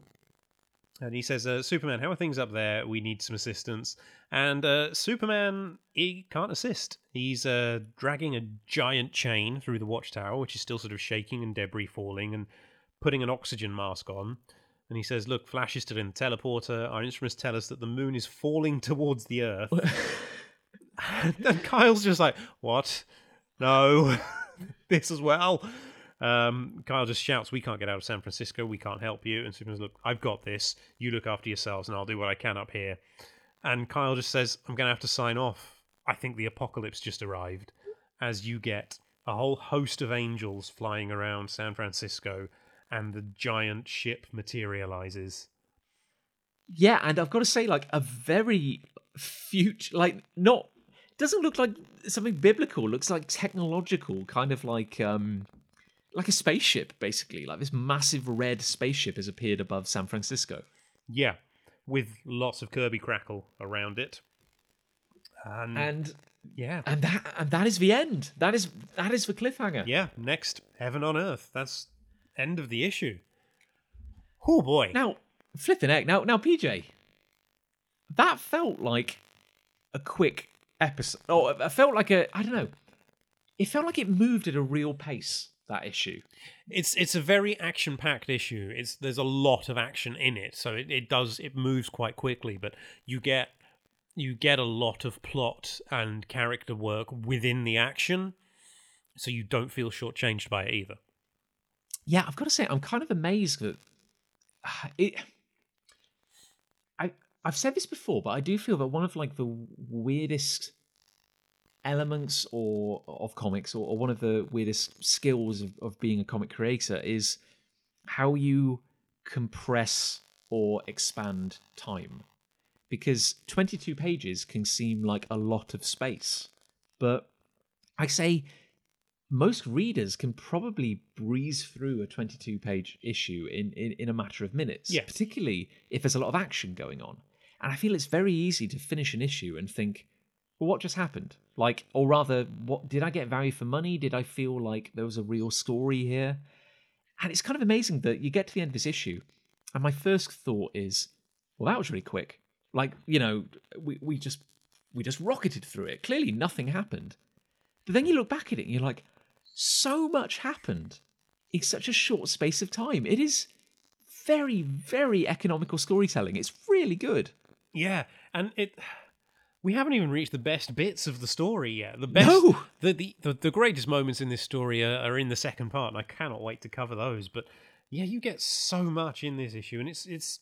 And he says, uh, Superman, how are things up there? We need some assistance. And uh, Superman, he can't assist. He's uh, dragging a giant chain through the watchtower, which is still sort of shaking and debris falling, and putting an oxygen mask on. And he says, Look, Flash is still in the teleporter. Our instruments tell us that the moon is falling towards the Earth. and Kyle's just like, What? No. this as well. Um, Kyle just shouts, "We can't get out of San Francisco. We can't help you." And Superman's, "Look, I've got this. You look after yourselves, and I'll do what I can up here." And Kyle just says, "I'm going to have to sign off. I think the apocalypse just arrived." As you get a whole host of angels flying around San Francisco, and the giant ship materializes. Yeah, and I've got to say, like a very future, like not doesn't look like something biblical. Looks like technological, kind of like um like a spaceship, basically. Like this massive red spaceship has appeared above San Francisco. Yeah, with lots of Kirby crackle around it. And, And yeah, and that and that is the end. That is that is the cliffhanger. Yeah, next, Heaven on Earth. That's end of the issue. Oh boy. Now, flipping egg. Now, now, PJ, that felt like a quick episode. Oh, uh, it felt like a. I don't know. It felt like it moved at a real pace. That issue. It's it's a very action packed issue. It's there's a lot of action in it, so it, it does it moves quite quickly, but you get you get a lot of plot and character work within the action, so you don't feel shortchanged by it either. Yeah, I've got to say, I'm kind of amazed that it. I I've said this before, but I do feel that one of like the weirdest elements or of comics or, or one of the weirdest skills of, of being a comic creator is how you compress or expand time. Because 22 pages can seem like a lot of space but i say most readers can probably breeze through a 22 page issue in, in, in a matter of minutes Yes. particularly if there's a lot of action going on. And i feel it's very easy to finish an issue and think well what just happened like or rather what did i get value for money? Did i feel like there was a real story here? And it's kind of amazing that you get to the end of this issue and my first thought is well that was really quick. Like you know we, we just we just rocketed through it. Clearly nothing happened. But then you look back at it and you're like so much happened in such a short space of time. It is very very economical storytelling. It's really good. Yeah, and it we haven't even reached the best bits of the story yet. The best No! the, the the the greatest moments in this story are, are in the second part, and I cannot wait to cover those. But yeah, you get so much in this issue, and it's it's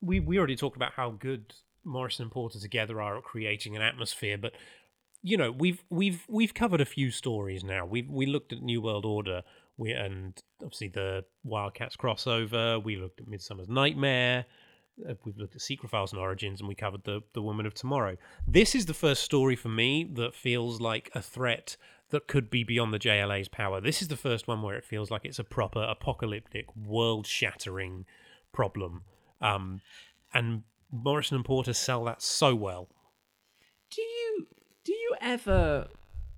we we already talked about how good Morrison and Porter together are at creating an atmosphere, but you know we've we've we've covered a few stories now. We we looked at New World Order, we and obviously the Wildcats crossover. We looked at Midsummer's Nightmare. Uh, we've looked at Secret Files and Origins, and we covered the the Woman of Tomorrow. This is the first story for me that feels like a threat that could be beyond the JLA's power. This is the first one where it feels like it's a proper apocalyptic, world-shattering problem. Um, and Morrison and Porter sell that so well. do you do you ever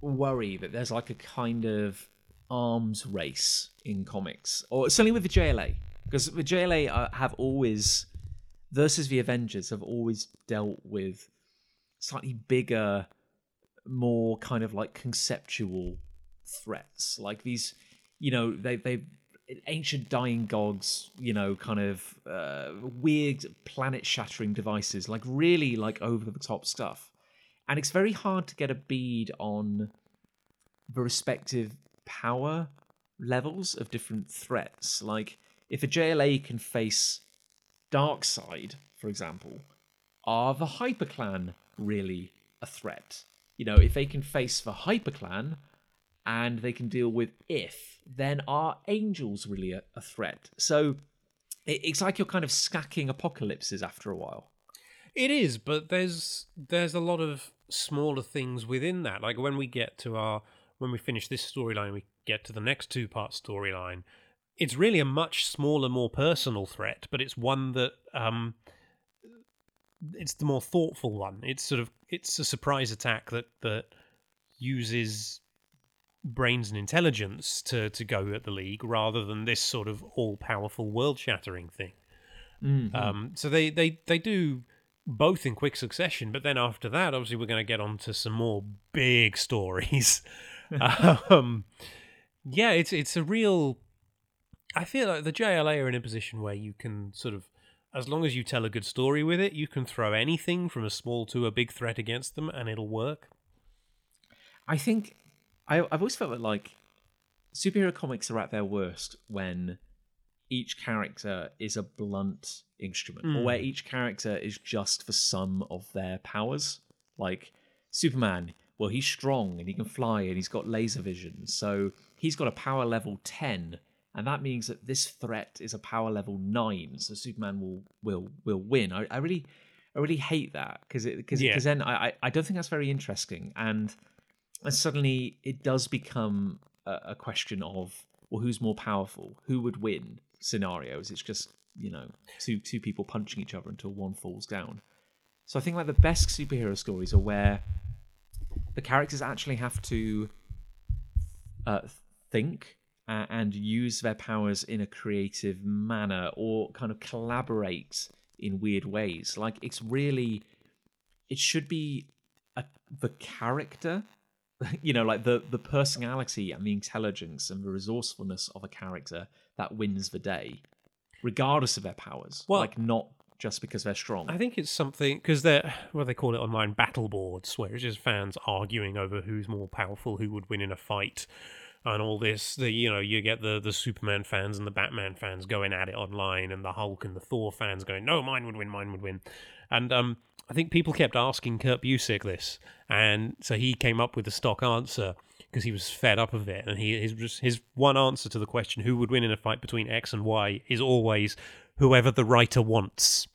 worry that there's like a kind of arms race in comics or certainly with the JLA because the JLA uh, have always versus the Avengers have always dealt with slightly bigger more kind of like conceptual threats like these you know they they ancient dying gods, you know, kind of uh, weird planet shattering devices, like really like over the top stuff. And it's very hard to get a bead on the respective power levels of different threats. Like if a JLA can face Darkseid, for example, are the Hyperclan really a threat? You know, if they can face the Hyperclan and they can deal with if, then are angels really a, a threat? So it's like you're kind of stacking apocalypses after a while. It is, but there's there's a lot of smaller things within that. Like when we get to our when we finish this storyline, we get to the next two part storyline. It's really a much smaller, more personal threat, but it's one that um, it's the more thoughtful one. It's sort of it's a surprise attack that that uses brains and intelligence to to go at the league rather than this sort of all powerful world shattering thing. Mm-hmm. Um, so they they they do both in quick succession, but then after that, obviously, we're going to get on to some more big stories. um, yeah, it's it's a real. I feel like the JLA are in a position where you can sort of, as long as you tell a good story with it, you can throw anything from a small to a big threat against them, and it'll work. I think I, I've always felt that like superhero comics are at their worst when each character is a blunt instrument, or Mm. where each character is just the sum of their powers. Like Superman, well, he's strong and he can fly and he's got laser vision, so he's got a power level ten, and that means that this threat is a power level nine. So Superman will will will win. I, I really. I really hate that because because Yeah. then I, I I don't think that's very interesting and and suddenly it does become a, a question of well who's more powerful who would win scenarios it's just you know two two people punching each other until one falls down so i think like the best superhero stories are where the characters actually have to uh, think uh, and use their powers in a creative manner or kind of collaborate in weird ways. Like it's really it should be a, the character you know like the the personality and the intelligence and the resourcefulness of a character that wins the day regardless of their powers. Well- like not just because they're strong. I think it's something because they're what they call it online battle boards, where it's just fans arguing over who's more powerful, who would win in a fight, and all this. The you know you get the the Superman fans and the Batman fans going at it online, and the Hulk and the Thor fans going, no, mine would win, mine would win, and um. I think people kept asking Kurt Busiek this, and so he came up with a stock answer because he was fed up of it. And he his his one answer to the question who would win in a fight between X and Y is always whoever the writer wants.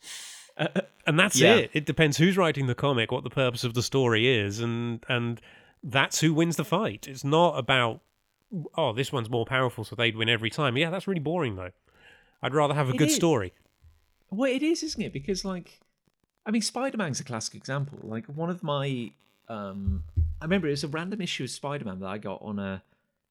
and that's Yeah. it. It depends who's writing the comic, what the purpose of the story is, and and that's who wins the fight. It's not about oh, this one's more powerful, so they'd win every time. Yeah, that's really boring though. I'd rather have a It good is. story. Well, it is, isn't it? Because like, I mean, Spider Man's a classic example. Like one of my, um, I remember it was a random issue of Spider Man that I got on a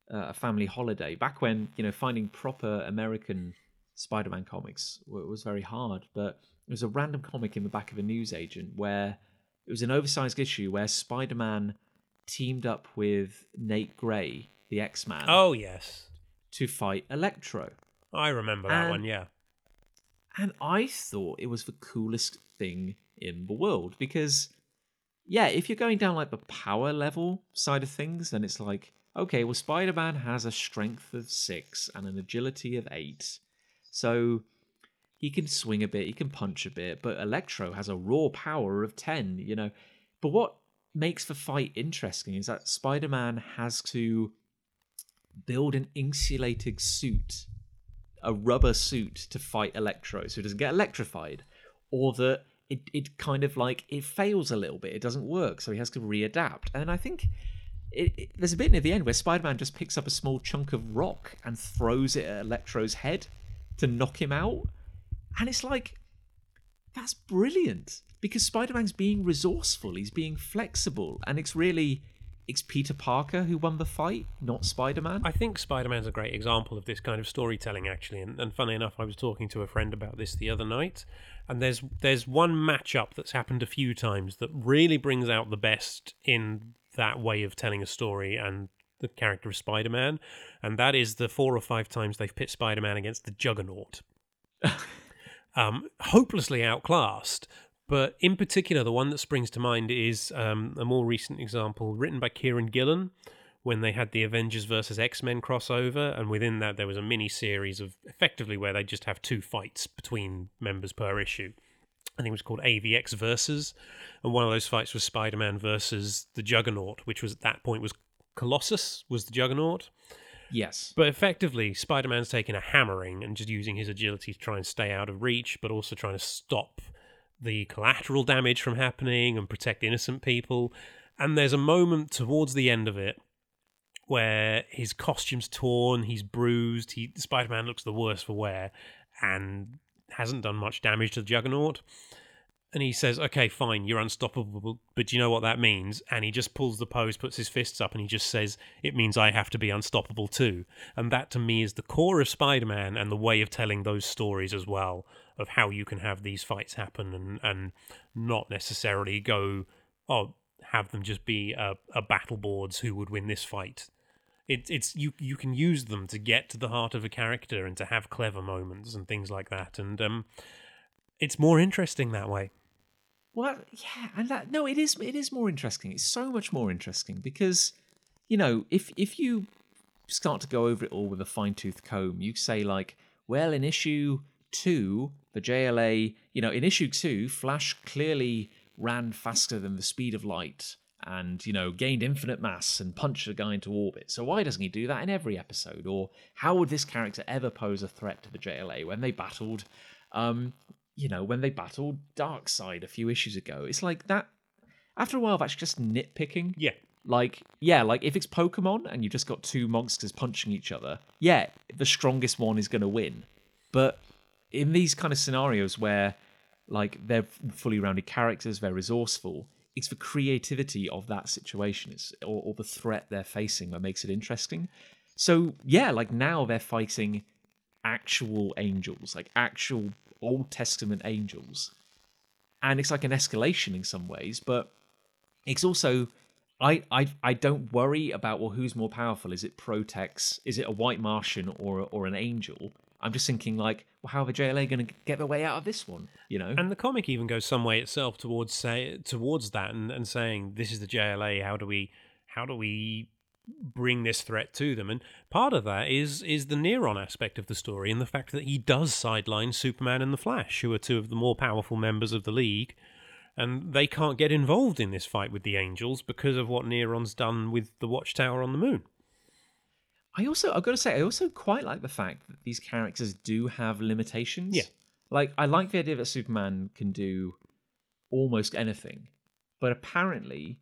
a family holiday back when you know finding proper American Spider Man comics was very hard. But it was a random comic in the back of a newsagent where it was an oversized issue where Spider Man teamed up with Nate Gray, the X Man, Oh yes, to fight Electro. I remember that And- one. Yeah, And I thought it was the coolest thing in the world because, yeah, if you're going down like the power level side of things, then it's like, okay, well, Spider Man has a strength of six and an agility of eight. So he can swing a bit, he can punch a bit, but Electro has a raw power of 10, you know. But what makes the fight interesting is that Spider Man has to build an insulated suit a rubber suit to fight Electro so it doesn't get electrified, or that it, it kind of like it fails a little bit, it doesn't work, so he has to readapt. And I think it, it- there's a bit near the end where Spider-Man just picks up a small chunk of rock and throws it at Electro's head to knock him out, and it's like that's brilliant because Spider-Man's being resourceful, he's being flexible, and it's really it's Peter Parker who won the fight, not Spider-Man. I think Spider Man's a great example of this kind of storytelling, actually. And, and funny enough, I was talking to a friend about this the other night, and there's there's one matchup that's happened a few times that really brings out the best in that way of telling a story and the character of Spider Man, and that is the four or five times they've pit Spider Man against the Juggernaut. um, hopelessly outclassed. But in particular, the one that springs to mind is um, a more recent example written by Kieron Gillen when they had the Avengers versus X Men crossover, and within that there was a mini series of effectively where they just have two fights between members per issue. I think it was called AVX Versus, and one of those fights was Spider Man versus the Juggernaut, which was at that point was Colossus was the Juggernaut. Yes. But effectively, Spider Man's taking a hammering and just using his agility to try and stay out of reach, but also trying to stop the collateral damage from happening and protect innocent people. And there's a moment towards the end of it where his costume's torn, he's bruised, he Spider Man looks the worse for wear, and hasn't done much damage to the Juggernaut. And he says, "Okay, fine, you're unstoppable, but do you know what that means?" And he just pulls the pose, puts his fists up, and he just says, "It means I have to be unstoppable too." And that, to me, is the core of Spider-Man and the way of telling those stories as well of how you can have these fights happen and and not necessarily go, "Oh, have them just be a, a battle boards who would win this fight." It, it's you you can use them to get to the heart of a character and to have clever moments and things like that, and um, it's more interesting that way. Well, yeah, and that no, it is it is more interesting. It's so much more interesting because, you know, if if you start to go over it all with a fine tooth comb, you say like, well, in issue two, the JLA, you know, in issue two, Flash clearly ran faster than the speed of light and you know gained infinite mass and punched a guy into orbit. So why doesn't he do that in every episode? Or how would this character ever pose a threat to the JLA when they battled um, you know, when they battled Darkseid a few issues ago. It's like that. After a while, that's just nitpicking. Yeah. Like, yeah, like if it's Pokemon and you've just got two monsters punching each other, yeah, the strongest one is going to win. But in these kind of scenarios where, like, they're fully rounded characters, they're resourceful, it's the creativity of that situation it's, or, or the threat they're facing that makes it interesting. So, yeah, like now they're fighting actual angels, like actual Old Testament angels. And it's like an escalation in some ways, but it's also I I I don't worry about well who's more powerful. Is it Protex? Is it a white Martian or or an angel? I'm just thinking like, well, how are the JLA going to get their way out of this one? You know. And the comic even goes some way itself towards say towards that and, and saying this is the JLA. How do we how do we bring this threat to them. And part of that is is the Neron aspect of the story and the fact that he does sideline Superman and the Flash, who are two of the more powerful members of the League, and they can't get involved in this fight with the Angels because of what Neron's done with the Watchtower on the Moon. I also I've got to say I also quite like the fact that these characters do have limitations. Yeah. Like I like the idea that Superman can do almost anything, but apparently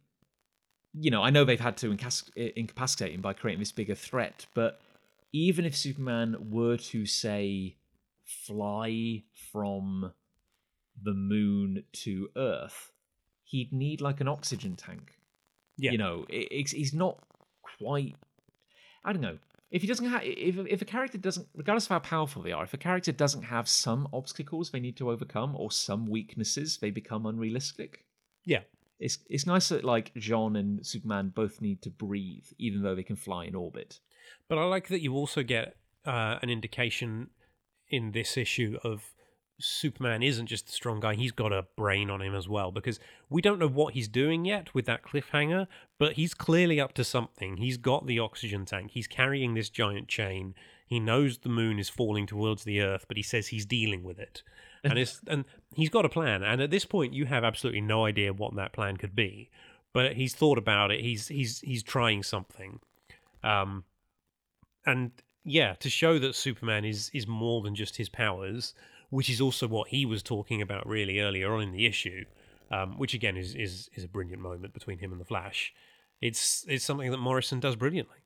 you know, I know they've had to incapacitate him by creating this bigger threat, but even if Superman were to say fly from the moon to Earth, he'd need like an oxygen tank. Yeah. You know, it, he's not quite. I don't know. If he doesn't have, if if a character doesn't, regardless of how powerful they are, if a character doesn't have some obstacles they need to overcome or some weaknesses, they become unrealistic. Yeah it's it's nice that like J'onn and Superman both need to breathe, even though they can fly in orbit. But I like that you also get uh, an indication in this issue of Superman isn't just a strong guy; he's got a brain on him as well. Because we don't know what he's doing yet with that cliffhanger, but he's clearly up to something. He's got the oxygen tank. He's carrying this giant chain. He knows the moon is falling towards the Earth, but he says he's dealing with it and it's and he's got a plan. And at this point, you have absolutely no idea what that plan could be. But he's thought about it. He's he's he's trying something, um, and yeah, to show that Superman is is more than just his powers, which is also what he was talking about really earlier on in the issue, um, which again is is is a brilliant moment between him and the Flash. It's it's something that Morrison does brilliantly.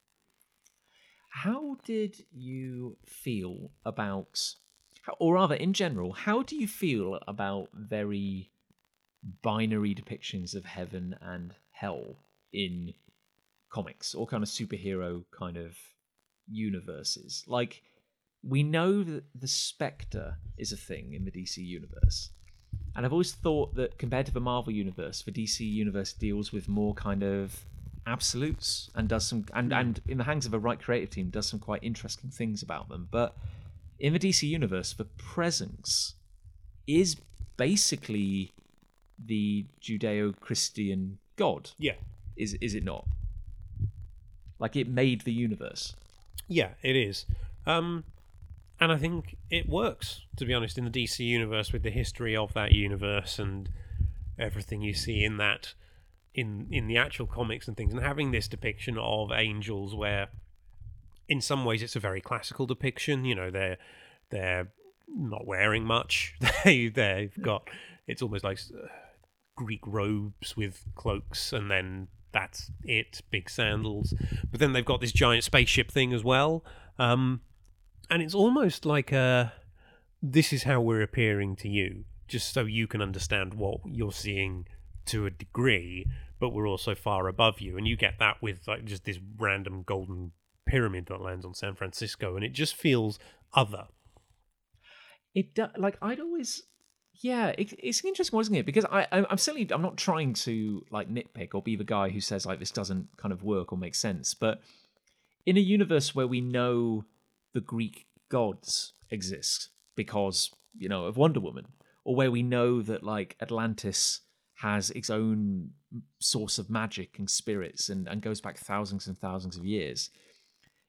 How did you feel about or rather, in general, how do you feel about very binary depictions of heaven and hell in comics or kind of superhero kind of universes? Like, we know that the Spectre is a thing in the DC universe. And I've always thought that compared to the Marvel universe, the DC universe deals with more kind of absolutes and does some and and in the hands of a right creative team does some quite interesting things about them. But in the DC universe, the presence is basically the Judeo-Christian God. Yeah. Is is it not? Like it made the universe. Yeah, it is. Um, and I think it works, to be honest, in the DC universe with the history of that universe and everything you see in that in in the actual comics and things and having this depiction of angels where in some ways it's a very classical depiction, you know, they're they're not wearing much. they they've got it's almost like uh, Greek robes with cloaks and then that's it, big sandals. But then they've got this giant spaceship thing as well. Um, and it's almost like a this is how we're appearing to you, just so you can understand what you're seeing to a degree, but we're also far above you. And you get that with like just this random golden pyramid that lands on San Francisco, and it just feels other. It do, like I'd always yeah, it, it's interesting, wasn't it? Because I, I'm certainly I'm not trying to like nitpick or be the guy who says like this doesn't kind of work or make sense. But in a universe where we know the Greek gods exist because you know of Wonder Woman, or where we know that like Atlantis has its own source of magic and spirits and, and goes back thousands and thousands of years.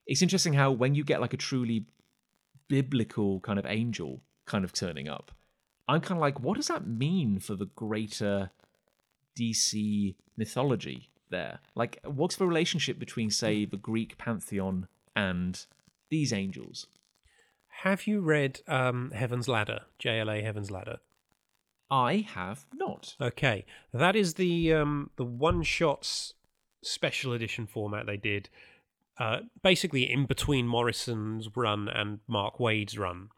It's interesting how when you get like a truly biblical kind of angel kind of turning up, I'm kind of like, what does that mean for the greater DC mythology there? Like, what's the relationship between, say, the Greek pantheon and these angels? Have you read um, Heaven's Ladder, JLA Heaven's Ladder? I have not. Okay, that is the um, the one shots special edition format they did, uh, basically in between Morrison's run and Mark Waid's run.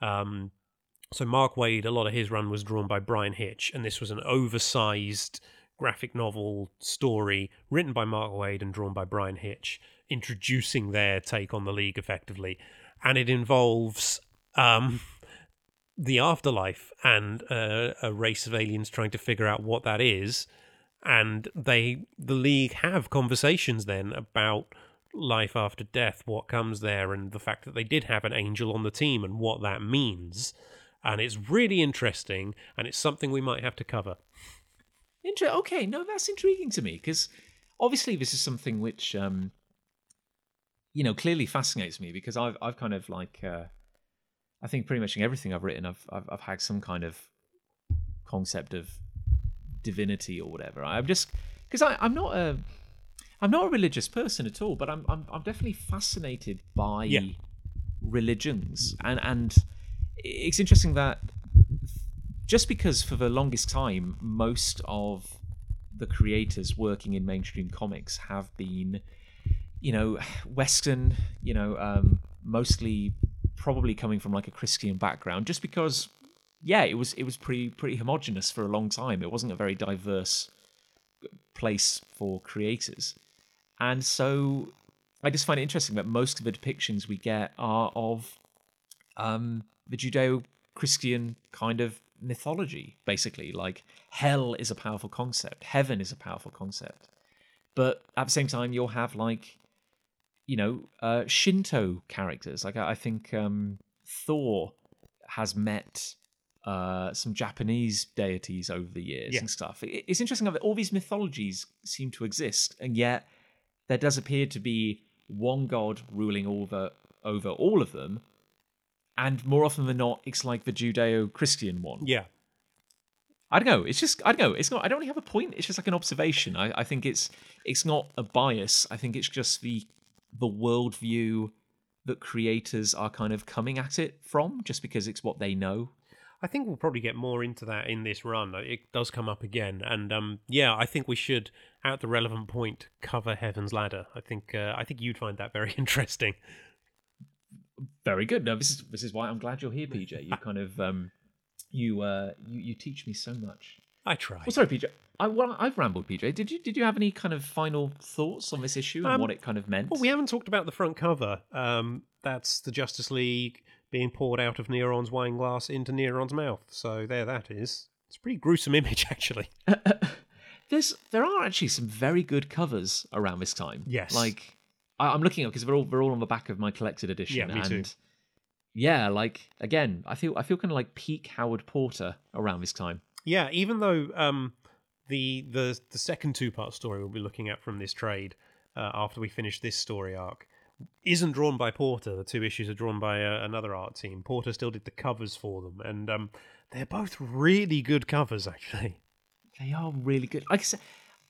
Um, so Mark Waid, a lot of his run was drawn by Bryan Hitch, and this was an oversized graphic novel story written by Mark Waid and drawn by Bryan Hitch, introducing their take on the league effectively, and it involves um, the afterlife and uh, a race of aliens trying to figure out what that is, and they the league have conversations then about life after death, what comes there, and the fact that they did have an angel on the team and what that means. And it's really interesting, and it's something we might have to cover. Inter- okay, no, that's intriguing to me because obviously this is something which, um, you know, clearly fascinates me because I've I've kind of like, uh, I think pretty much in everything I've written, I've, I've I've had some kind of concept of divinity or whatever. I'm just because I'm not a I'm not a religious person at all, but I'm I'm, I'm definitely fascinated by Yeah. religions and and it's interesting that just because for the longest time most of the creators working in mainstream comics have been you know western you know um, mostly probably coming from like a christian background just because yeah it was it was pretty pretty homogenous for a long time. It wasn't a very diverse place for creators. And so i just find it interesting that most of the depictions we get are of um the judeo-christian kind of mythology basically. Like hell is a powerful concept. Heaven is a powerful concept. But at the same time you'll have like you know uh shinto characters like i, I think um thor has met uh some japanese deities over the years Yeah. and stuff it, it's interesting that all these mythologies seem to exist and yet there does appear to be one god ruling over over all of them and more often than not it's like the judeo-christian one Yeah. I don't know. It's just I don't know. It's not. I don't really have a point. It's just like an observation. I, I think it's it's not a bias. I think it's just the the worldview that creators are kind of coming at it from, just because it's what they know. I think we'll probably get more into that in this run. It does come up again, and um, yeah, I think we should, at the relevant point, cover Heaven's Ladder. I think uh, I think you'd find that very interesting. Very good. No, this is this is why I'm glad you're here, PJ. You kind of um, you uh, you you teach me so much. I try. Well, sorry, PJ. I, well, I've rambled, PJ. Did you did you have any kind of final thoughts on this issue and Um, what it kind of meant? Well, we haven't talked about the front cover. Um, that's the Justice League being poured out of Neron's wine glass into Neron's mouth. So there, that is. It's a pretty gruesome image, actually. there there's there are actually some very good covers around this time. Yes. like I, I'm looking up because they're all they're all on the back of my collected edition. Yeah, me and too. Yeah, like again, I feel I feel kind of like peak Howard Porter around this time. Yeah, even though um, the the the second two part story we'll be looking at from this trade uh, after we finish this story arc isn't drawn by Porter. The two issues are drawn by uh, another art team. Porter still did the covers for them, and um, they're both really good covers, actually. They are really good. Like I said,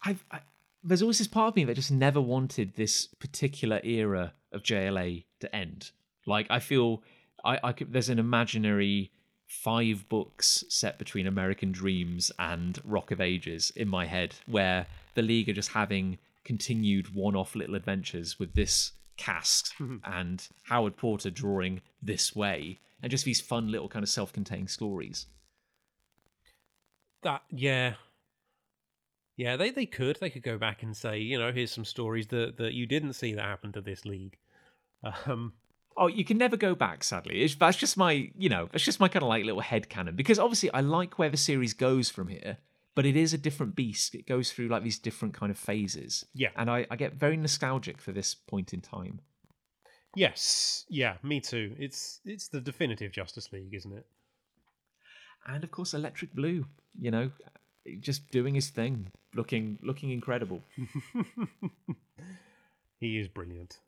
I've, I, there's always this part of me that just never wanted this particular era of JLA to end. Like I feel I, I could, there's an imaginary five books set between American Dreams and Rock of Ages in my head, where the League are just having continued one-off little adventures with this cast and Howard Porter drawing this way, and just these fun little kind of self-contained stories. That yeah. Yeah, they, they could. They could go back and say, you know, here's some stories that, that you didn't see that happened to this league. Um, Oh, you can never go back, sadly. It's, that's just my, you know, that's just my kind of like little head canon. Because obviously I like where the series goes from here, but it is a different beast. It goes through like these different kind of phases. Yeah. And I, I get very nostalgic for this point in time. yes, yeah, me too. It's it's the definitive Justice League, isn't it? And of course Electric Blue, you know, just doing his thing, looking looking incredible. He is brilliant.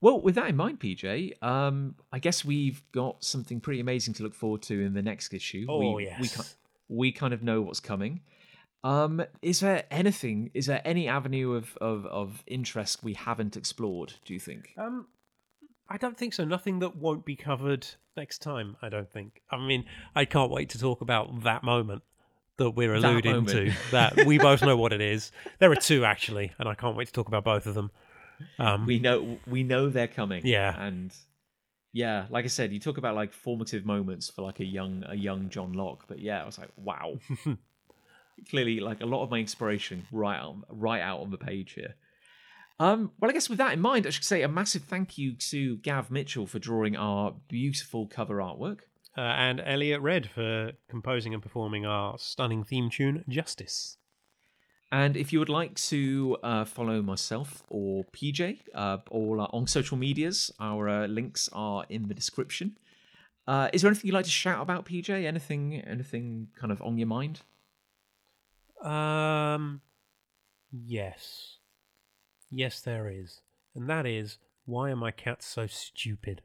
Well, with that in mind, PJ, um, I guess we've got something pretty amazing to look forward to in the next issue. Oh, we, We, yes. ki- we kind of know what's coming. Um, is there anything? Is there any avenue of, of, of interest we haven't explored? Do you think? Um, I don't think so. Nothing that won't be covered next time. I don't think. I mean, I can't wait to talk about that moment that we're alluding moment. to. That we both know what it is. There are two actually, and I can't wait to talk about both of them. Um, We know we know they're coming. Yeah. and yeah, like I said, you talk about like formative moments for like a young a young Jon Lock, but yeah, I was like, wow. Clearly, like a lot of my inspiration right out right out on the page here. Um, well, I guess with that in mind, I should say a massive thank you to Gav Mitchell for drawing our beautiful cover artwork. uh, and Eliot Red for composing and performing our stunning theme tune, Justice. And if you would like to uh, follow myself or PJ, uh, all on social medias, our uh, links are in the description. Uh, is there anything you'd like to shout about, PJ? Anything, anything kind of on your mind? Um, yes, yes, there is, and that is why are my cats so stupid?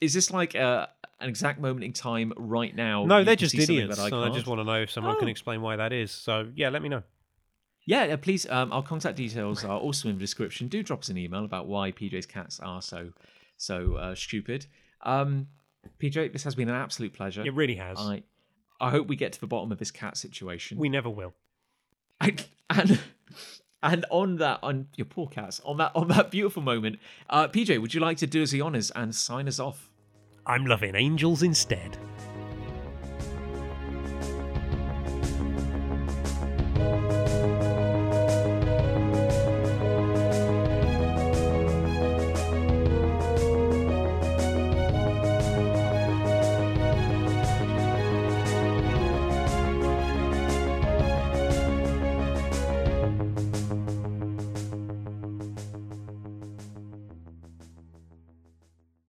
Is this like uh, an exact moment in time right now? no, they're just idiots. that I I just want to know if someone can Oh. explain why that is. So yeah, let me know. Yeah, please. Um, our contact details are also in the description. Do drop us an email about why PJ's cats are so so uh, stupid. Um, PJ, this has been an absolute pleasure. It really has. I I hope we get to the bottom of this cat situation. We never will. and and, and on that, on your poor cats, on that on that beautiful moment, uh, PJ, would you like to do us the honors and sign us off? I'm loving angels instead.